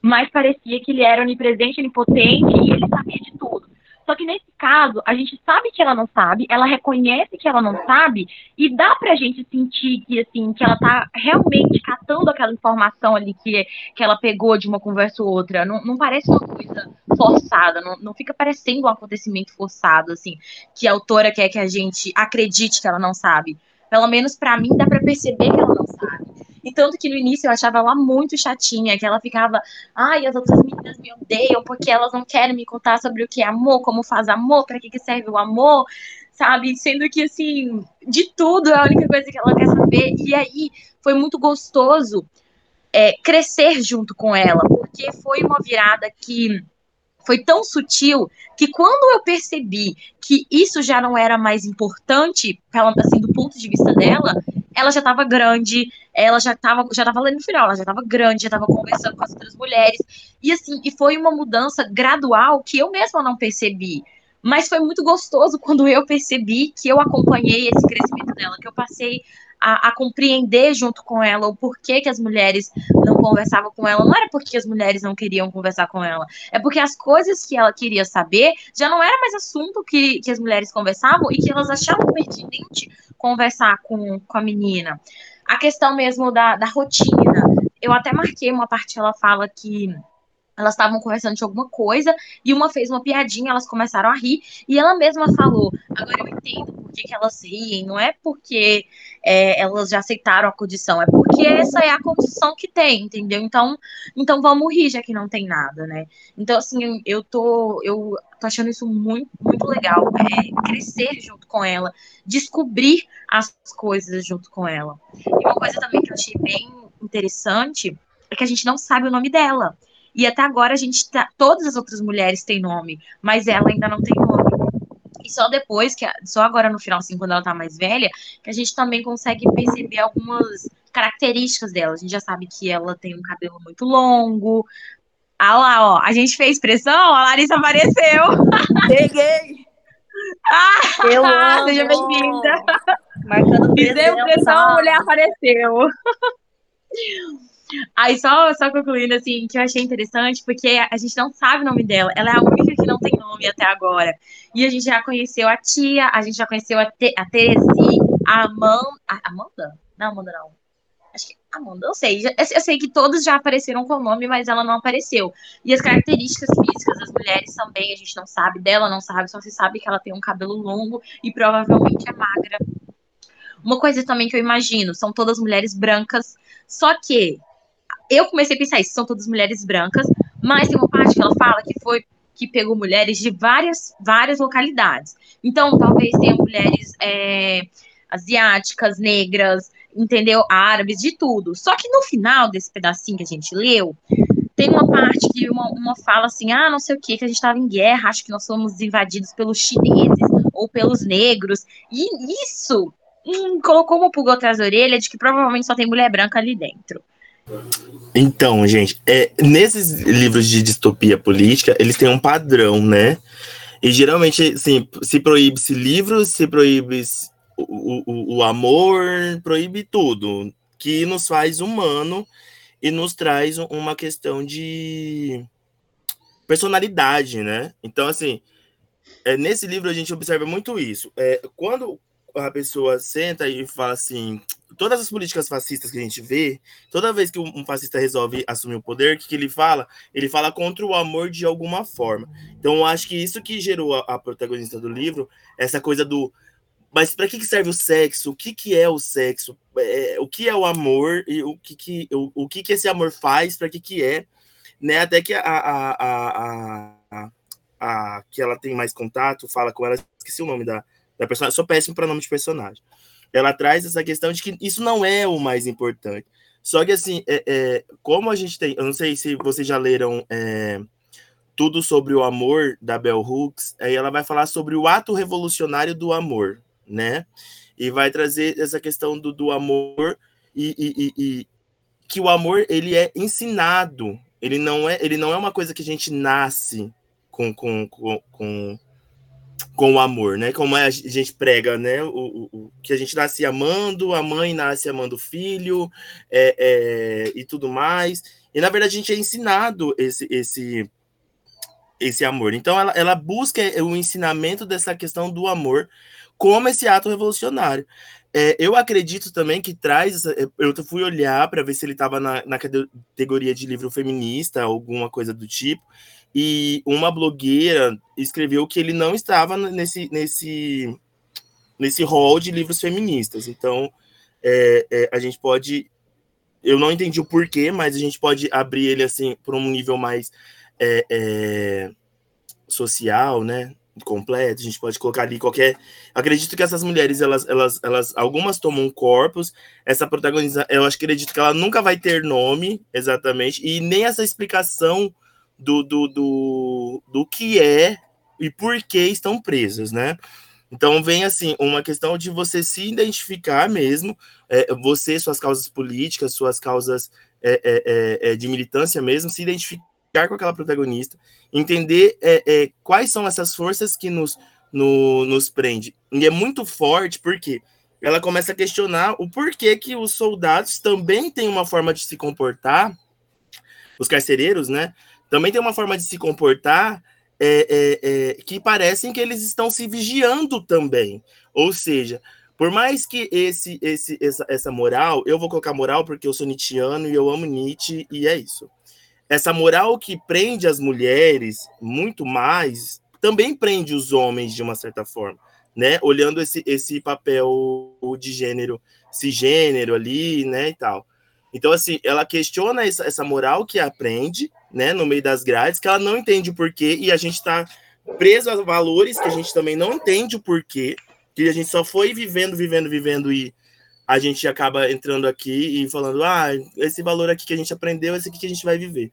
mas parecia que ele era onipresente, onipotente e ele sabia de tudo. Só que nesse caso, a gente sabe que ela não sabe, ela reconhece que ela não sabe, e dá pra gente sentir que, assim, que ela tá realmente catando aquela informação ali que, que ela pegou de uma conversa ou outra. Não, não parece uma coisa forçada, não, não fica parecendo um acontecimento forçado, assim, que a autora quer que a gente acredite que ela não sabe. Pelo menos para mim dá para perceber que ela não sabe. E tanto que no início eu achava ela muito chatinha, que ela ficava, ai, as outras meninas me odeiam porque elas não querem me contar sobre o que é amor, como faz amor, para que, que serve o amor, sabe? Sendo que, assim, de tudo é a única coisa que ela quer saber. E aí foi muito gostoso é, crescer junto com ela, porque foi uma virada que foi tão sutil que quando eu percebi que isso já não era mais importante, assim, do ponto de vista dela, ela já estava grande, ela já estava já tava lendo filho, ela já estava grande, já estava conversando com as outras mulheres. E assim, e foi uma mudança gradual que eu mesma não percebi. Mas foi muito gostoso quando eu percebi que eu acompanhei esse crescimento dela, que eu passei a, a, compreender junto com ela o porquê que as mulheres não conversavam com ela. Não era porque as mulheres não queriam conversar com ela, é porque as coisas que ela queria saber já não era mais assunto que, que as mulheres conversavam e que elas achavam pertinente conversar com, com a menina. A questão mesmo da, da rotina. Eu até marquei uma parte, ela fala que elas estavam conversando de alguma coisa e uma fez uma piadinha, elas começaram a rir e ela mesma falou: agora eu entendo por que, que elas riem, não é porque é, elas já aceitaram a condição, é porque essa é a condição que tem, entendeu? Então, então vamos rir já que não tem nada, né? Então assim, eu tô eu tô achando isso muito muito legal, é, crescer junto com ela, descobrir as coisas junto com ela. E uma coisa também que eu achei bem interessante é que a gente não sabe o nome dela. E até agora a gente tá. Todas as outras mulheres têm nome, mas ela ainda não tem nome. E só depois, que só agora no final, assim, quando ela tá mais velha, que a gente também consegue perceber algumas características dela. A gente já sabe que ela tem um cabelo muito longo. Ah lá, ó, a gente fez pressão, a Larissa apareceu. Peguei! ah, Eu seja bem-vinda. Marcando Fizemos pressão, a mulher apareceu. Aí só, só concluindo, assim, que eu achei interessante, porque a gente não sabe o nome dela. Ela é a única que não tem nome até agora. E a gente já conheceu a tia, a gente já conheceu a, Te, a Teresi, a Amanda. A Amanda? Não, Amanda não. Acho que Amanda, eu sei. Eu sei que todos já apareceram com o nome, mas ela não apareceu. E as características físicas das mulheres também, a gente não sabe. Dela não sabe, só se sabe que ela tem um cabelo longo e provavelmente é magra. Uma coisa também que eu imagino, são todas mulheres brancas, só que eu comecei a pensar isso, são todas mulheres brancas, mas tem uma parte que ela fala que foi que pegou mulheres de várias, várias localidades. Então, talvez tenha mulheres é, asiáticas, negras, entendeu? Árabes, de tudo. Só que no final desse pedacinho que a gente leu, tem uma parte que uma, uma fala assim: ah, não sei o que, que a gente estava em guerra, acho que nós fomos invadidos pelos chineses ou pelos negros. E isso hum, colocou uma pulga atrás da orelha de que provavelmente só tem mulher branca ali dentro. Então, gente, é, nesses livros de distopia política, eles têm um padrão, né? E geralmente, assim, se proíbe-se livros, se proíbe o, o, o amor, proíbe tudo, que nos faz humano e nos traz uma questão de personalidade, né? Então, assim, é, nesse livro a gente observa muito isso. É, quando a pessoa senta e fala assim, todas as políticas fascistas que a gente vê, toda vez que um fascista resolve assumir o poder, o que, que ele fala? Ele fala contra o amor de alguma forma. Então, eu acho que isso que gerou a, a protagonista do livro, essa coisa do. Mas para que, que serve o sexo? O que, que é o sexo? É, o que é o amor? E o que, que, o, o que, que esse amor faz? Para que, que é? Né? Até que a, a, a, a, a, que ela tem mais contato, fala com ela, esqueci o nome da, da personagem. Sou péssimo para nome de personagem ela traz essa questão de que isso não é o mais importante. Só que, assim, é, é, como a gente tem. Eu não sei se vocês já leram é, tudo sobre o amor da Bell Hooks, aí ela vai falar sobre o ato revolucionário do amor, né? E vai trazer essa questão do, do amor e, e, e, que o amor ele é ensinado, ele não é, ele não é uma coisa que a gente nasce com, com, com, com com o amor, né? Como a gente prega, né? O, o, o, que a gente nasce amando, a mãe nasce amando o filho é, é, e tudo mais. E na verdade a gente é ensinado esse esse esse amor. Então ela, ela busca o ensinamento dessa questão do amor como esse ato revolucionário. É, eu acredito também que traz. Eu fui olhar para ver se ele estava na, na categoria de livro feminista, alguma coisa do tipo e uma blogueira escreveu que ele não estava nesse nesse nesse rol de livros feministas. Então, é, é, a gente pode, eu não entendi o porquê, mas a gente pode abrir ele assim para um nível mais é, é, social, né? completo, a gente pode colocar ali qualquer. Acredito que essas mulheres, elas, elas, elas, algumas tomam corpos. Essa protagonista, eu acho que acredito que ela nunca vai ter nome exatamente, e nem essa explicação do, do, do, do que é e por que estão presos, né? Então vem assim uma questão de você se identificar mesmo, é, você, suas causas políticas, suas causas é, é, é, é de militância mesmo, se identificar com aquela protagonista, entender é, quais são essas forças que nos, no, nos prende. E é muito forte porque ela começa a questionar o porquê que os soldados também têm uma forma de se comportar, os carcereiros, né? Também tem uma forma de se comportar é, é, é, que parecem que eles estão se vigiando também. Ou seja, por mais que esse, esse, essa, essa moral, eu vou colocar moral porque eu sou nietzscheano e eu amo Nietzsche, e é isso. Essa moral que prende as mulheres muito mais, também prende os homens de uma certa forma, né? Olhando esse, esse papel de gênero, cisgênero ali, né, e tal. Então, assim, ela questiona essa, essa moral que aprende, né, no meio das grades, que ela não entende o porquê, e a gente está preso a valores que a gente também não entende o porquê, que a gente só foi vivendo, vivendo, vivendo e a gente acaba entrando aqui e falando, ah, esse valor aqui que a gente aprendeu, esse aqui que a gente vai viver.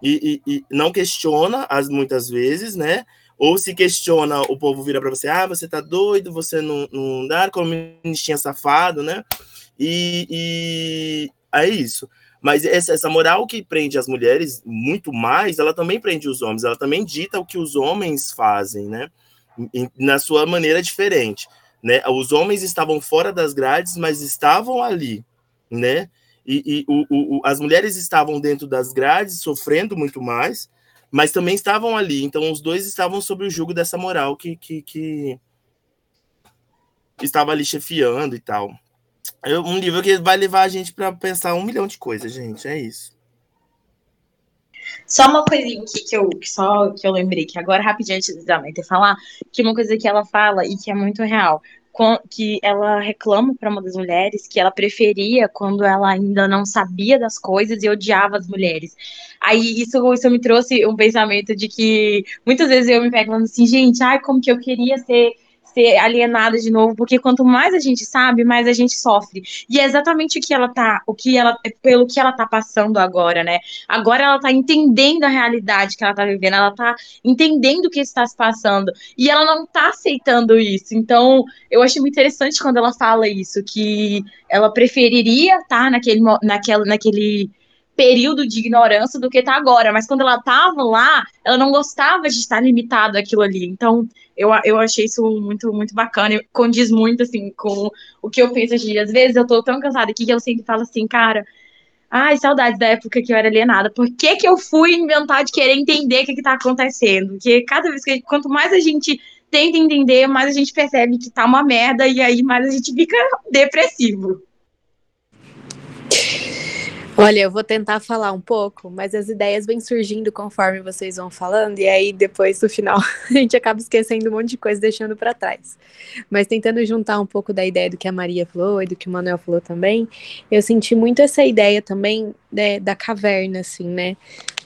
E, e, e não questiona as muitas vezes, né? Ou se questiona, o povo vira para você, ah, você tá doido, você não, não dá, comunistinha safado, né? E, e é isso. Mas essa, moral que prende as mulheres muito mais, ela também prende os homens, ela também dita o que os homens fazem, né? Na sua maneira diferente. Né? Os homens estavam fora das grades, mas estavam ali, né? E, e o, o, as mulheres estavam dentro das grades, sofrendo muito mais, mas também estavam ali. Então, os dois estavam sob o jugo dessa moral que, que, que estava ali chefiando e tal. Um livro que vai levar a gente para pensar um milhão de coisas, gente. É isso. Só uma coisinha aqui que eu, que só que eu lembrei, que agora rapidinho antes da Maite falar, que uma coisa que ela fala e que é muito real, que ela reclama para uma das mulheres que ela preferia quando ela ainda não sabia das coisas e odiava as mulheres. Aí isso, isso me trouxe um pensamento de que muitas vezes eu me pego falando assim, gente, ai, como que eu queria ser ser alienada de novo, porque quanto mais a gente sabe, mais a gente sofre. E é exatamente o que ela tá, o que ela, pelo que ela tá passando agora, né? Agora ela tá entendendo a realidade que ela tá vivendo, ela tá entendendo o que está se passando, e ela não tá aceitando isso. Então, eu acho muito interessante quando ela fala isso, que ela preferiria estar tá naquele, naquela, naquele período de ignorância do que tá agora. Mas quando ela tava lá, ela não gostava de estar limitado aquilo ali. Então, eu, eu achei isso muito, muito bacana. E condiz muito, assim, com o que eu penso hoje. Às vezes eu tô tão cansada aqui que eu sempre falo assim, cara. Ai, saudades da época que eu era alienada. Por que, que eu fui inventar de querer entender o que, que tá acontecendo? Porque cada vez que. Quanto mais a gente tenta entender, mais a gente percebe que tá uma merda e aí mais a gente fica depressivo. Olha, eu vou tentar falar um pouco, mas as ideias vêm surgindo conforme vocês vão falando, e aí depois no final a gente acaba esquecendo um monte de coisa, deixando para trás. Mas tentando juntar um pouco da ideia do que a Maria falou e do que o Manuel falou também, eu senti muito essa ideia também né, da caverna, assim, né?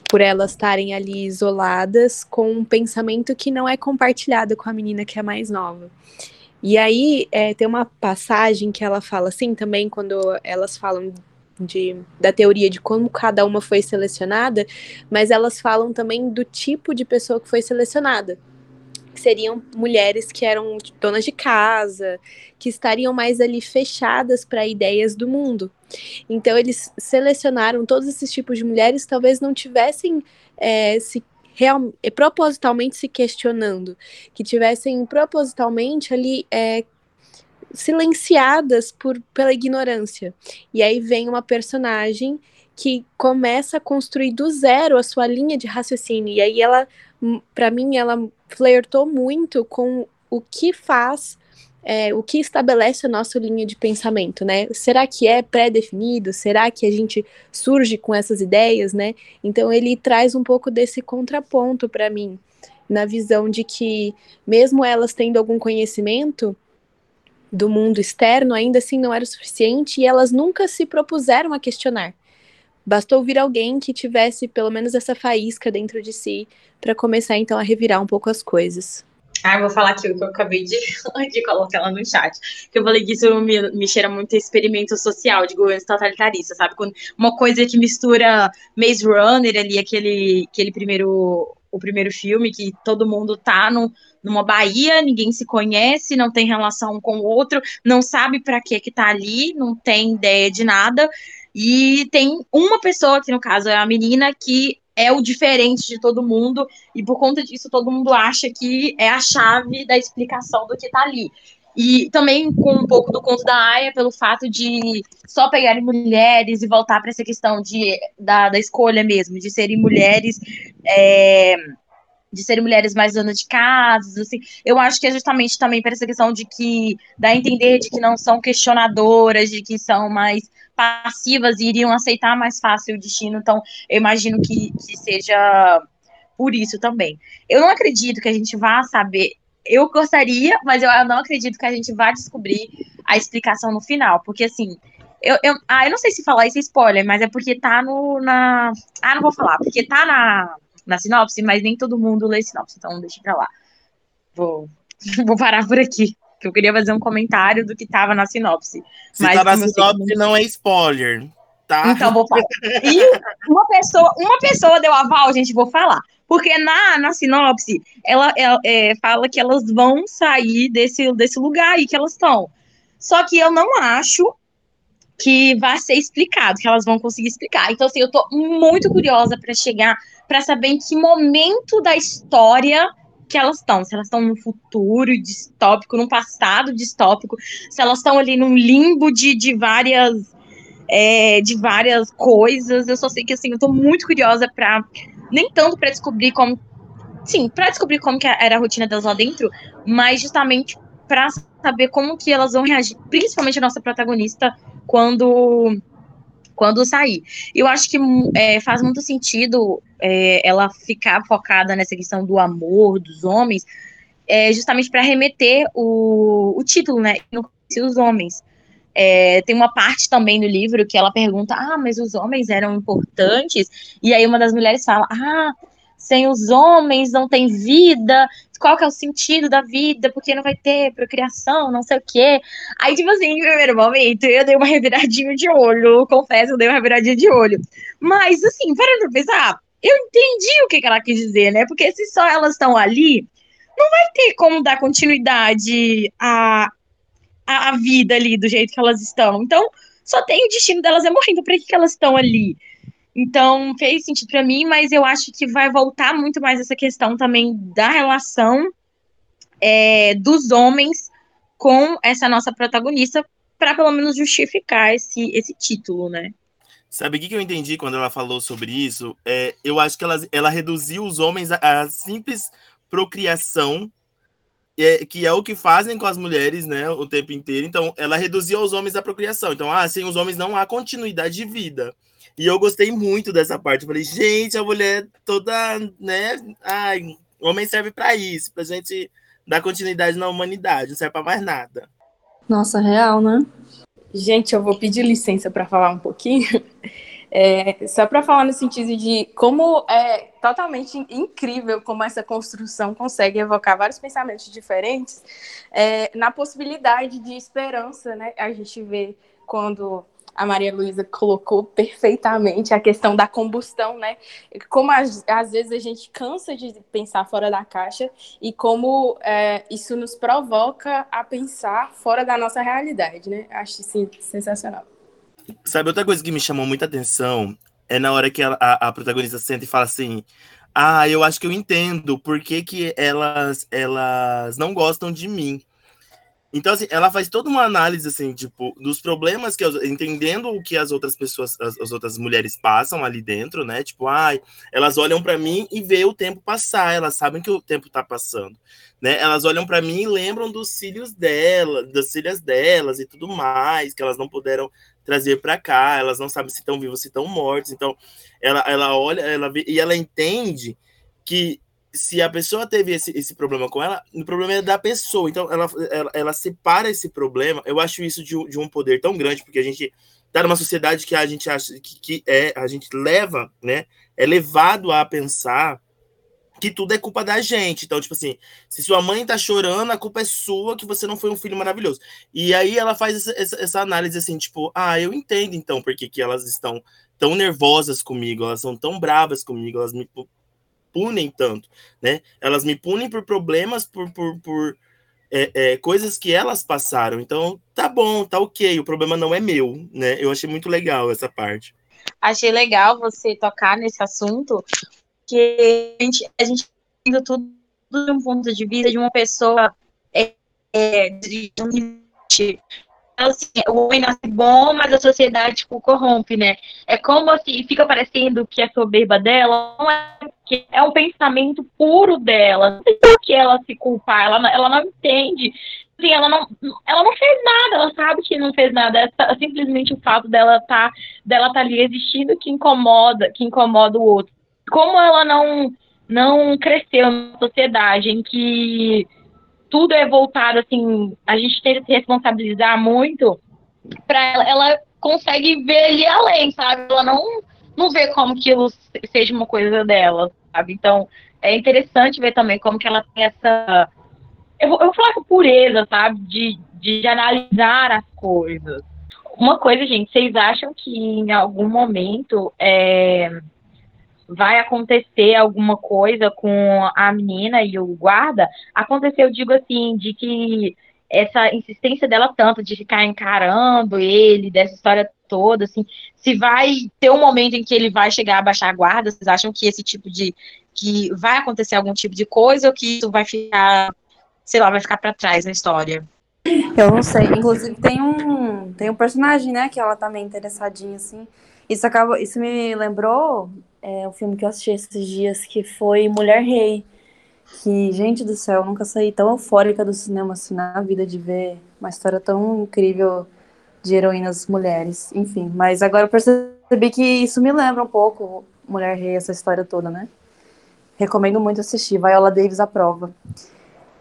Por elas estarem ali isoladas com um pensamento que não é compartilhado com a menina que é mais nova. E aí é, tem uma passagem que ela fala assim também, quando elas falam de, da teoria de como cada uma foi selecionada, mas elas falam também do tipo de pessoa que foi selecionada. seriam mulheres que eram donas de casa, que estariam mais ali fechadas para ideias do mundo. Então, eles selecionaram todos esses tipos de mulheres, talvez não tivessem é, se real, propositalmente se questionando, que tivessem propositalmente ali é, silenciadas por, pela ignorância. E aí vem uma personagem que começa a construir do zero a sua linha de raciocínio. E aí ela, hum, para mim, ela flertou muito com o que faz, é, o que estabelece a nossa linha de pensamento, né? Será que é pré-definido? Será que a gente surge com essas ideias, né? Então ele traz um pouco desse contraponto para mim, na visão de que mesmo elas tendo algum conhecimento, do mundo externo ainda assim não era o suficiente e elas nunca se propuseram a questionar. Bastou ouvir alguém que tivesse pelo menos essa faísca dentro de si para começar então a revirar um pouco as coisas. Ah, vou falar aqui o que eu acabei de, de colocar lá no chat. Que eu falei que isso me, me cheira muito experimento social de governo totalitarista, sabe? Quando uma coisa que mistura Maze Runner ali, aquele, aquele primeiro o primeiro filme, que todo mundo tá no, numa Bahia, ninguém se conhece, não tem relação com o outro, não sabe para que que tá ali, não tem ideia de nada. E tem uma pessoa, que no caso é a menina, que é o diferente de todo mundo, e por conta disso todo mundo acha que é a chave da explicação do que tá ali. E também com um pouco do conto da Aya, pelo fato de só pegarem mulheres e voltar para essa questão de, da, da escolha mesmo, de serem mulheres. É, de serem mulheres mais donas de casas, assim, eu acho que é justamente também para essa questão de que dá a entender de que não são questionadoras, de que são mais passivas e iriam aceitar mais fácil o destino. Então, eu imagino que, que seja por isso também. Eu não acredito que a gente vá saber. Eu gostaria, mas eu não acredito que a gente vá descobrir a explicação no final, porque assim. Eu, eu, ah, eu não sei se falar isso é spoiler, mas é porque tá no. Na... Ah, não vou falar, porque tá na, na sinopse, mas nem todo mundo lê sinopse, então deixa pra lá. Vou, vou parar por aqui. Que eu queria fazer um comentário do que tava na sinopse. Se mas tá na eu sei sinopse, não é spoiler, tá? Então, vou falar. E uma pessoa, uma pessoa deu aval, gente, vou falar. Porque na, na sinopse, ela, ela, é, fala que elas vão sair desse, desse lugar aí que elas estão. Só que eu não acho que vai ser explicado, que elas vão conseguir explicar. Então, assim, eu tô muito curiosa para chegar, para saber em que momento da história que elas estão. Se elas estão no futuro distópico, num passado distópico, se elas estão ali num limbo de, de várias é, de várias coisas. Eu só sei que assim, eu tô muito curiosa para nem tanto para descobrir como sim, para descobrir como que era a rotina delas lá dentro, mas justamente para saber como que elas vão reagir, principalmente a nossa protagonista quando quando sair. Eu acho que é, faz muito sentido é, ela ficar focada nessa questão do amor dos homens, é, justamente para remeter o, o título, né? Não os homens. É, tem uma parte também no livro que ela pergunta: Ah, mas os homens eram importantes? E aí uma das mulheres fala: Ah, sem os homens não tem vida. Qual que é o sentido da vida? Porque não vai ter procriação, não sei o quê. Aí, tipo assim, em primeiro momento, eu dei uma reviradinha de olho, confesso, eu dei uma reviradinha de olho. Mas, assim, para pra pensar, eu entendi o que, que ela quis dizer, né? Porque se só elas estão ali, não vai ter como dar continuidade a, a, vida ali do jeito que elas estão. Então, só tem o destino delas é morrendo. Por que, que elas estão ali? Então, fez sentido para mim, mas eu acho que vai voltar muito mais essa questão também da relação é, dos homens com essa nossa protagonista, para pelo menos justificar esse, esse título, né? Sabe o que, eu entendi quando ela falou sobre isso? É, eu acho que ela, ela reduziu os homens a simples procriação é, que é o que fazem com as mulheres, né, o tempo inteiro. Então, ela reduziu os homens à procriação. Então, ah, sem os homens não há continuidade de vida. E eu gostei muito dessa parte. Falei, gente, a mulher toda, né, ai, homem serve para isso, pra gente dar continuidade na humanidade, não serve para mais nada. Nossa, real, né? Gente, eu vou pedir licença para falar um pouquinho. É, só para falar no sentido de como é totalmente incrível como essa construção consegue evocar vários pensamentos diferentes é, na possibilidade de esperança, né? A gente vê quando a Maria Luísa colocou perfeitamente a questão da combustão, né? Como às, às vezes a gente cansa de pensar fora da caixa e como é, isso nos provoca a pensar fora da nossa realidade, né? Acho sim, sensacional. Sabe, outra coisa que me chamou muita atenção é na hora que a, a, a protagonista senta e fala assim: Ah, eu acho que eu entendo por que, que elas, elas não gostam de mim. Então, assim, ela faz toda uma análise, assim, tipo, dos problemas que, entendendo o que as outras pessoas, as, as outras mulheres passam ali dentro, né? Tipo, ai, elas olham para mim e vê o tempo passar, elas sabem que o tempo tá passando, né? Elas olham para mim e lembram dos filhos dela, das filhas delas e tudo mais, que elas não puderam trazer para cá, elas não sabem se estão vivos, se estão mortos. Então, ela, ela olha, ela vê, e ela entende que se a pessoa teve esse, esse problema com ela, o problema é da pessoa. Então, ela, ela, ela separa esse problema. Eu acho isso de, de, um poder tão grande, porque a gente tá numa sociedade que a gente acha que, que é, a gente leva, né? É levado a pensar que tudo é culpa da gente. Então, tipo assim, se sua mãe tá chorando, a culpa é sua que você não foi um filho maravilhoso. E aí ela faz essa, essa, essa análise assim, tipo, ah, eu entendo então porque que elas estão tão nervosas comigo, elas são tão bravas comigo, elas me punem tanto, né? Elas me punem por problemas, por, por, por é, é, coisas que elas passaram. Então, tá bom, tá ok, o problema não é meu, né? Eu achei muito legal essa parte. Achei legal você tocar nesse assunto, que a gente, a gente tudo de um ponto de vista de uma pessoa é, é, de um Então, assim, o homem nasce bom, mas a sociedade tipo, corrompe, né? É como assim, fica parecendo que a soberba dela não é, que é um pensamento puro dela. Não tem por que ela se culpar, ela, ela não entende. Assim, ela, não, ela não fez nada, ela sabe que não fez nada. É simplesmente o fato dela tá, dela tá ali existindo que incomoda, que incomoda o outro. Como ela não, não cresceu na sociedade em que tudo é voltado, assim, a gente tem que se responsabilizar muito para ela, ela consegue ver ali além, sabe? Ela não, não vê como aquilo seja uma coisa dela, sabe? Então, é interessante ver também como que ela tem essa. Eu vou, eu vou falar com pureza, sabe? De, de analisar as coisas. Uma coisa, gente, vocês acham que em algum momento é, vai acontecer alguma coisa com a menina e o guarda, aconteceu, digo assim, de que essa insistência dela tanto de ficar encarando ele, dessa história toda, assim, se vai ter um momento em que ele vai chegar a baixar a guarda, vocês acham que esse tipo de, que vai acontecer algum tipo de coisa ou que isso vai ficar, sei lá, vai ficar para trás na história? Eu não sei, inclusive tem um, tem um personagem, né, que ela tá meio interessadinha, assim, isso acaba, isso me lembrou é, um filme que eu assisti esses dias, que foi Mulher Rei. Que, gente do céu, eu nunca saí tão eufórica do cinema assim na vida de ver uma história tão incrível de heroínas mulheres. Enfim, mas agora eu percebi que isso me lembra um pouco Mulher Rei, essa história toda, né? Recomendo muito assistir. Viola Davis à prova.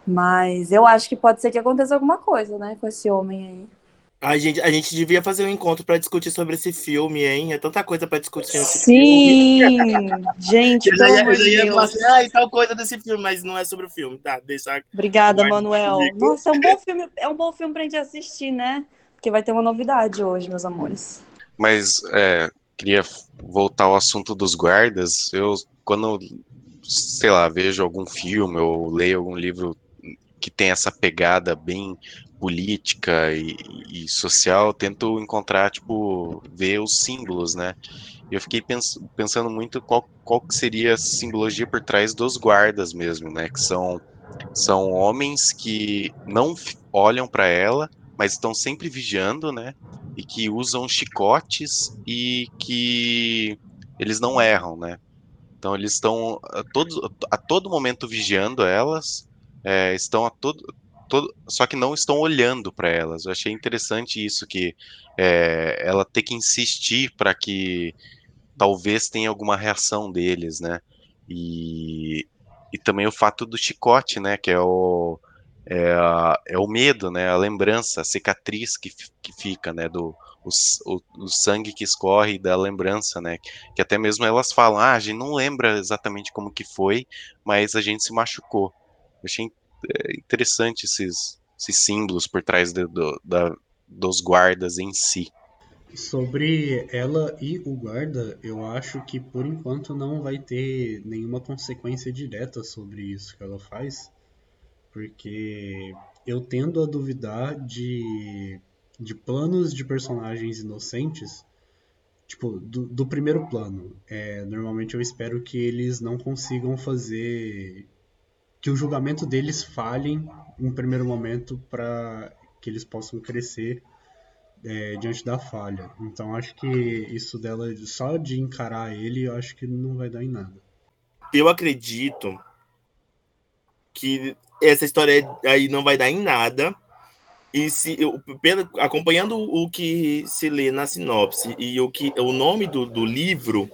Mas eu acho que pode ser que aconteça alguma coisa, né, com esse homem aí. A gente, a gente devia fazer um encontro para discutir sobre esse filme, hein? É tanta coisa para discutir nesse Sim, filme. gente, eu já ia, eu já ia falar assim, ah, e tal coisa desse filme, mas não é sobre o filme, tá? Deixa. Obrigada, Manuel. Nossa, é um bom filme, é um bom filme pra gente assistir, né? Porque vai ter uma novidade hoje, meus amores. Mas é, queria voltar ao assunto dos guardas. Eu, quando, sei lá, vejo algum filme ou leio algum livro que tem essa pegada bem política e, e, social, tento encontrar, tipo, ver os símbolos, né? Eu fiquei pens pensando muito qual, qual seria a simbologia por trás dos guardas mesmo, né? Que são, são homens que não olham para ela, mas estão sempre vigiando, né? E que usam chicotes e que eles não erram, né? Então eles estão a todo, a todo momento vigiando elas, é, estão a todo, todo, só que não estão olhando para elas. Eu achei interessante isso, que é, ela ter que insistir para que talvez tenha alguma reação deles, né? E, e também o fato do chicote, né? Que é o, é, é o medo, né? A lembrança, a cicatriz que, que fica, né? Do, o, o, o, sangue que escorre da lembrança, né? Que até mesmo elas falam, ah, a gente não lembra exatamente como que foi, mas a gente se machucou. Eu achei é interessante esses, esses símbolos por trás de, do, da, dos guardas em si. Sobre ela e o guarda, eu acho que por enquanto não vai ter nenhuma consequência direta sobre isso que ela faz, porque eu tendo a duvidar de, de planos de personagens inocentes, tipo, do, do primeiro plano. É, normalmente eu espero que eles não consigam fazer que o julgamento deles falhem em primeiro momento para que eles possam crescer é, diante da falha. Então acho que isso dela só de encarar ele, eu acho que não vai dar em nada. Eu acredito que essa história aí não vai dar em nada. E se eu, acompanhando o que se lê na sinopse e o que o nome do, do livro,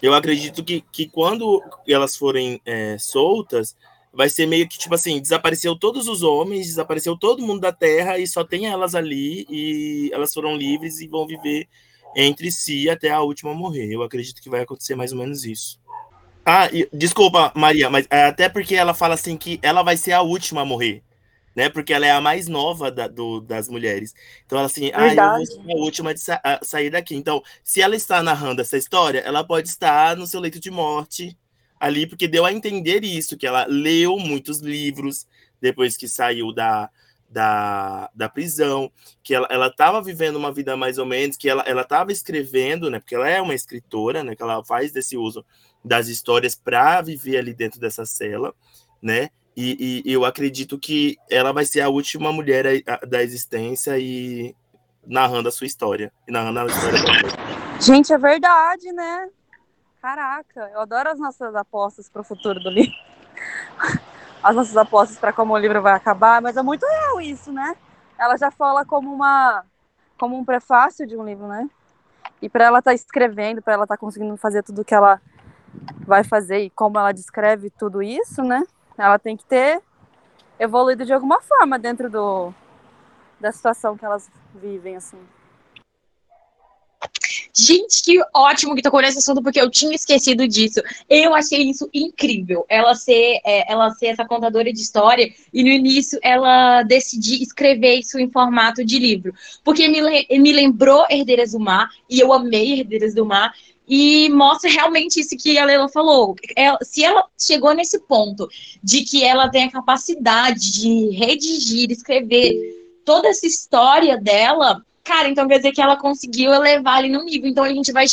eu acredito que, que quando elas forem é, soltas, vai ser meio que tipo assim, desapareceu todos os homens, desapareceu todo mundo da Terra e só tem elas ali e elas foram livres e vão viver entre si até a última morrer. Eu acredito que vai acontecer mais ou menos isso. Ah, e, desculpa, Maria, mas é, até porque ela fala assim que ela vai ser a última a morrer, né? Porque ela é a mais nova da, do, das mulheres. Então ela assim, ah, eu vou ser a última de sa a sair daqui. Então, se ela está narrando essa história, ela pode estar no seu leito de morte, ali, porque deu a entender isso, que ela leu muitos livros depois que saiu da, da, da prisão, que ela estava vivendo uma vida mais ou menos, que ela estava escrevendo, né, porque ela é uma escritora, né, que ela faz desse uso das histórias para viver ali dentro dessa cela, né, E, e, eu acredito que ela vai ser a última mulher da existência e narrando a sua história. Narrando a história Gente, é verdade, né? Caraca, eu adoro as nossas apostas para o futuro do livro. As nossas apostas para como o livro vai acabar, mas é muito real isso, né? Ela já fala como uma como um prefácio de um livro, né? E para ela estar tá escrevendo, para ela estar tá conseguindo fazer tudo que ela vai fazer e como ela descreve tudo isso, né? Ela tem que ter evoluído de alguma forma dentro do da situação que elas vivem assim. Gente, que ótimo que tocou nesse assunto, porque eu tinha esquecido disso. Eu achei isso incrível. Ela ser, é, ela ser essa contadora de história e no início ela decidir escrever isso em formato de livro. Porque me, me lembrou Herdeiras do Mar, e eu amei Herdeiras do Mar, e mostra realmente isso que a Leila falou. Ela, se ela chegou nesse ponto de que ela tem a capacidade de redigir, escrever toda essa história dela, Cara, então quer dizer que ela conseguiu elevar ali no nível. Então a gente vai.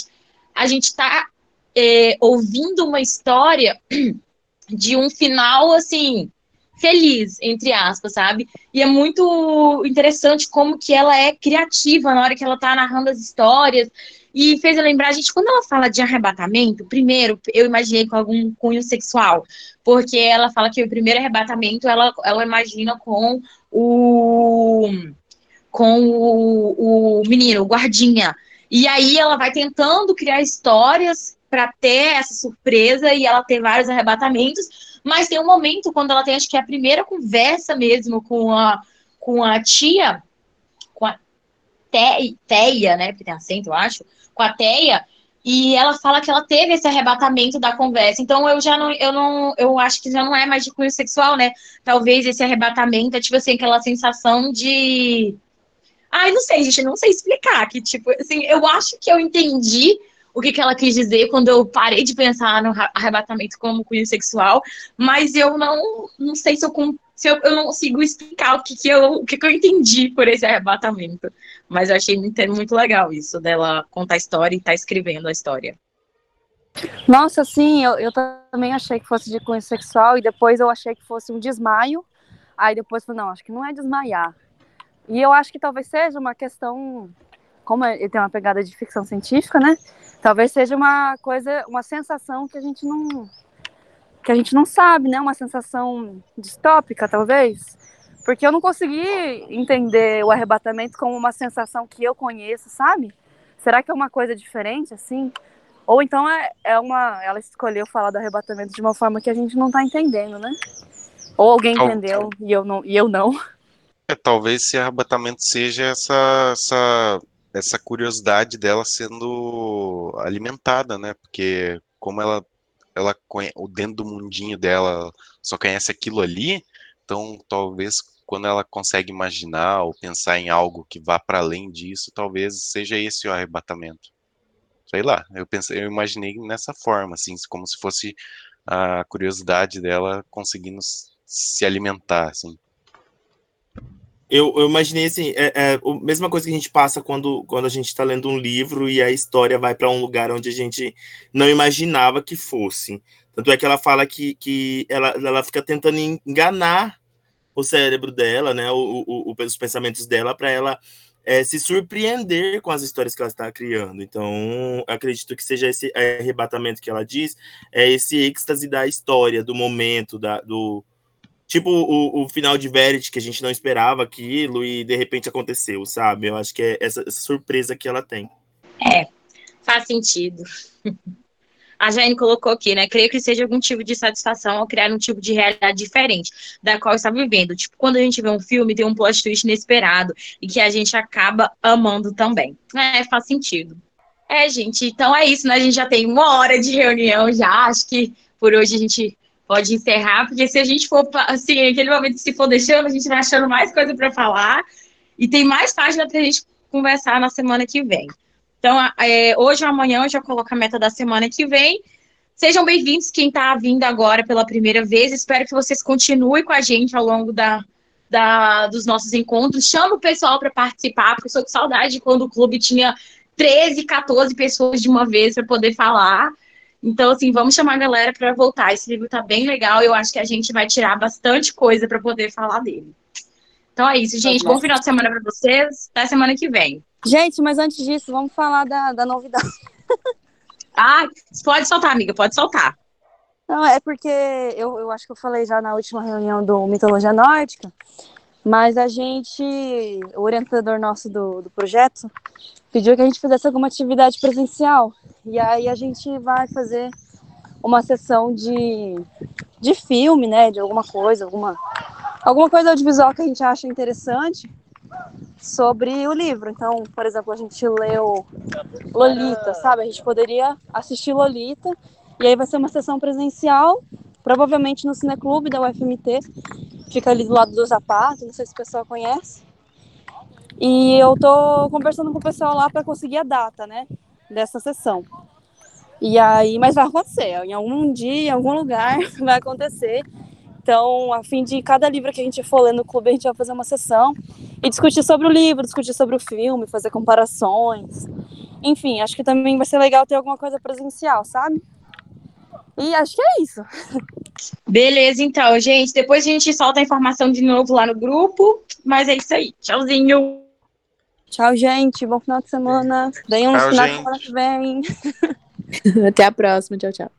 A gente tá é, ouvindo uma história de um final, assim, feliz, entre aspas, sabe? E é muito interessante como que ela é criativa na hora que ela tá narrando as histórias. E fez eu lembrar, a gente, quando ela fala de arrebatamento, primeiro, eu imaginei com algum cunho sexual, porque ela fala que o primeiro arrebatamento ela, ela imagina com o com o, o menino, o guardinha. E aí ela vai tentando criar histórias para ter essa surpresa e ela ter vários arrebatamentos, mas tem um momento quando ela tem, acho que é a primeira conversa mesmo com a, com a tia, com a Teia, né, porque tem acento, eu acho, com a Teia, e ela fala que ela teve esse arrebatamento da conversa. Então eu já não, eu não, eu acho que já não é mais de cunho sexual, né? Talvez esse arrebatamento é tipo assim, aquela sensação de Ai, não sei, gente, não sei explicar. Que, tipo, assim, eu acho que eu entendi o que, que ela quis dizer quando eu parei de pensar no arrebatamento como cunho sexual, mas eu não, não sei se eu, se eu, eu não consigo explicar o que, que, eu, o que, que eu entendi por esse arrebatamento. Mas eu achei muito, muito legal isso, dela contar a história e estar tá escrevendo a história. Nossa, sim, eu, eu também achei que fosse de cunho sexual e depois eu achei que fosse um desmaio. Aí depois falei, não, acho que não é desmaiar. E eu acho que talvez seja uma questão, como ele tem uma pegada de ficção científica, né? Talvez seja uma coisa, uma sensação que a gente não que a gente não sabe, né? Uma sensação distópica, talvez. Porque eu não consegui entender o arrebatamento como uma sensação que eu conheço, sabe? Será que é uma coisa diferente, assim? Ou então é, é uma. Ela escolheu falar do arrebatamento de uma forma que a gente não está entendendo, né? Ou alguém entendeu e eu não. E eu não. É, talvez esse arrebatamento seja essa, essa, essa curiosidade dela sendo alimentada, né? Porque como ela, ela o dentro do mundinho dela só conhece aquilo ali, então talvez quando ela consegue imaginar ou pensar em algo que vá para além disso, talvez seja esse o arrebatamento. Sei lá, eu pensei, eu imaginei nessa forma, assim, como se fosse a curiosidade dela conseguindo se alimentar, assim. Eu, eu imaginei assim, é, é, a mesma coisa que a gente passa quando, quando a gente está lendo um livro e a história vai para um lugar onde a gente não imaginava que fosse. Tanto é que ela fala que, que ela, ela fica tentando enganar o cérebro dela, né, o, o, os pensamentos dela, para ela é, se surpreender com as histórias que ela está criando. Então, acredito que seja esse arrebatamento que ela diz, é esse êxtase da história, do momento, da, do, tipo o, o final de Verity, que a gente não esperava aquilo e de repente aconteceu, sabe? Eu acho que é essa, surpresa que ela tem. É, faz sentido. A Jane colocou aqui, né? Creio que seja algum tipo de satisfação ao criar um tipo de realidade diferente da qual está vivendo. Tipo, quando a gente vê um filme, tem um plot twist inesperado e que a gente acaba amando também. É, faz sentido. É, gente, então é isso, né? A gente já tem uma hora de reunião já. Acho que por hoje a gente pode encerrar, porque se a gente for, assim, naquele momento, se for deixando, a gente vai achando mais coisa para falar e tem mais página para a gente conversar na semana que vem. Então, é, hoje ou amanhã eu já coloco a meta da semana que vem. Sejam bem-vindos quem está vindo agora pela primeira vez. Espero que vocês continuem com a gente ao longo da, da dos nossos encontros. Chama o pessoal para participar, porque eu sou com saudade quando o clube tinha 13, 14 pessoas de uma vez para poder falar. Então, assim, vamos chamar a galera para voltar. Esse livro tá bem legal. Eu acho que a gente vai tirar bastante coisa para poder falar dele. Então é isso, gente. Bom final de semana para vocês. Até semana que vem. Gente, mas antes disso, vamos falar da, da novidade. ah, pode soltar, amiga, pode soltar. Não, é porque eu, eu acho que eu falei já na última reunião do Mitologia Nórdica, mas a gente, o orientador nosso do, do projeto, pediu que a gente fizesse alguma atividade presencial. E aí a gente vai fazer uma sessão de, de filme, né? De alguma coisa, alguma, alguma coisa audiovisual que a gente acha interessante sobre o livro. Então, por exemplo, a gente leu Lolita, sabe? A gente poderia assistir Lolita e aí vai ser uma sessão presencial, provavelmente no Cineclube da UFMT, fica ali do lado do Zapato, não sei se o pessoal conhece. E eu tô conversando com o pessoal lá para conseguir a data, né, dessa sessão. E aí, mas vai acontecer, em algum dia, em algum lugar vai acontecer. Então, a fim de cada livro que a gente for ler no clube, a gente vai fazer uma sessão e discutir sobre o livro, discutir sobre o filme, fazer comparações. Enfim, acho que também vai ser legal ter alguma coisa presencial, sabe? E acho que é isso. Beleza, então, gente. Depois a gente solta a informação de novo lá no grupo. Mas é isso aí. Tchauzinho. Tchau, gente. Bom final de semana. Venham um final de semana que vem. Até a próxima. Tchau, tchau.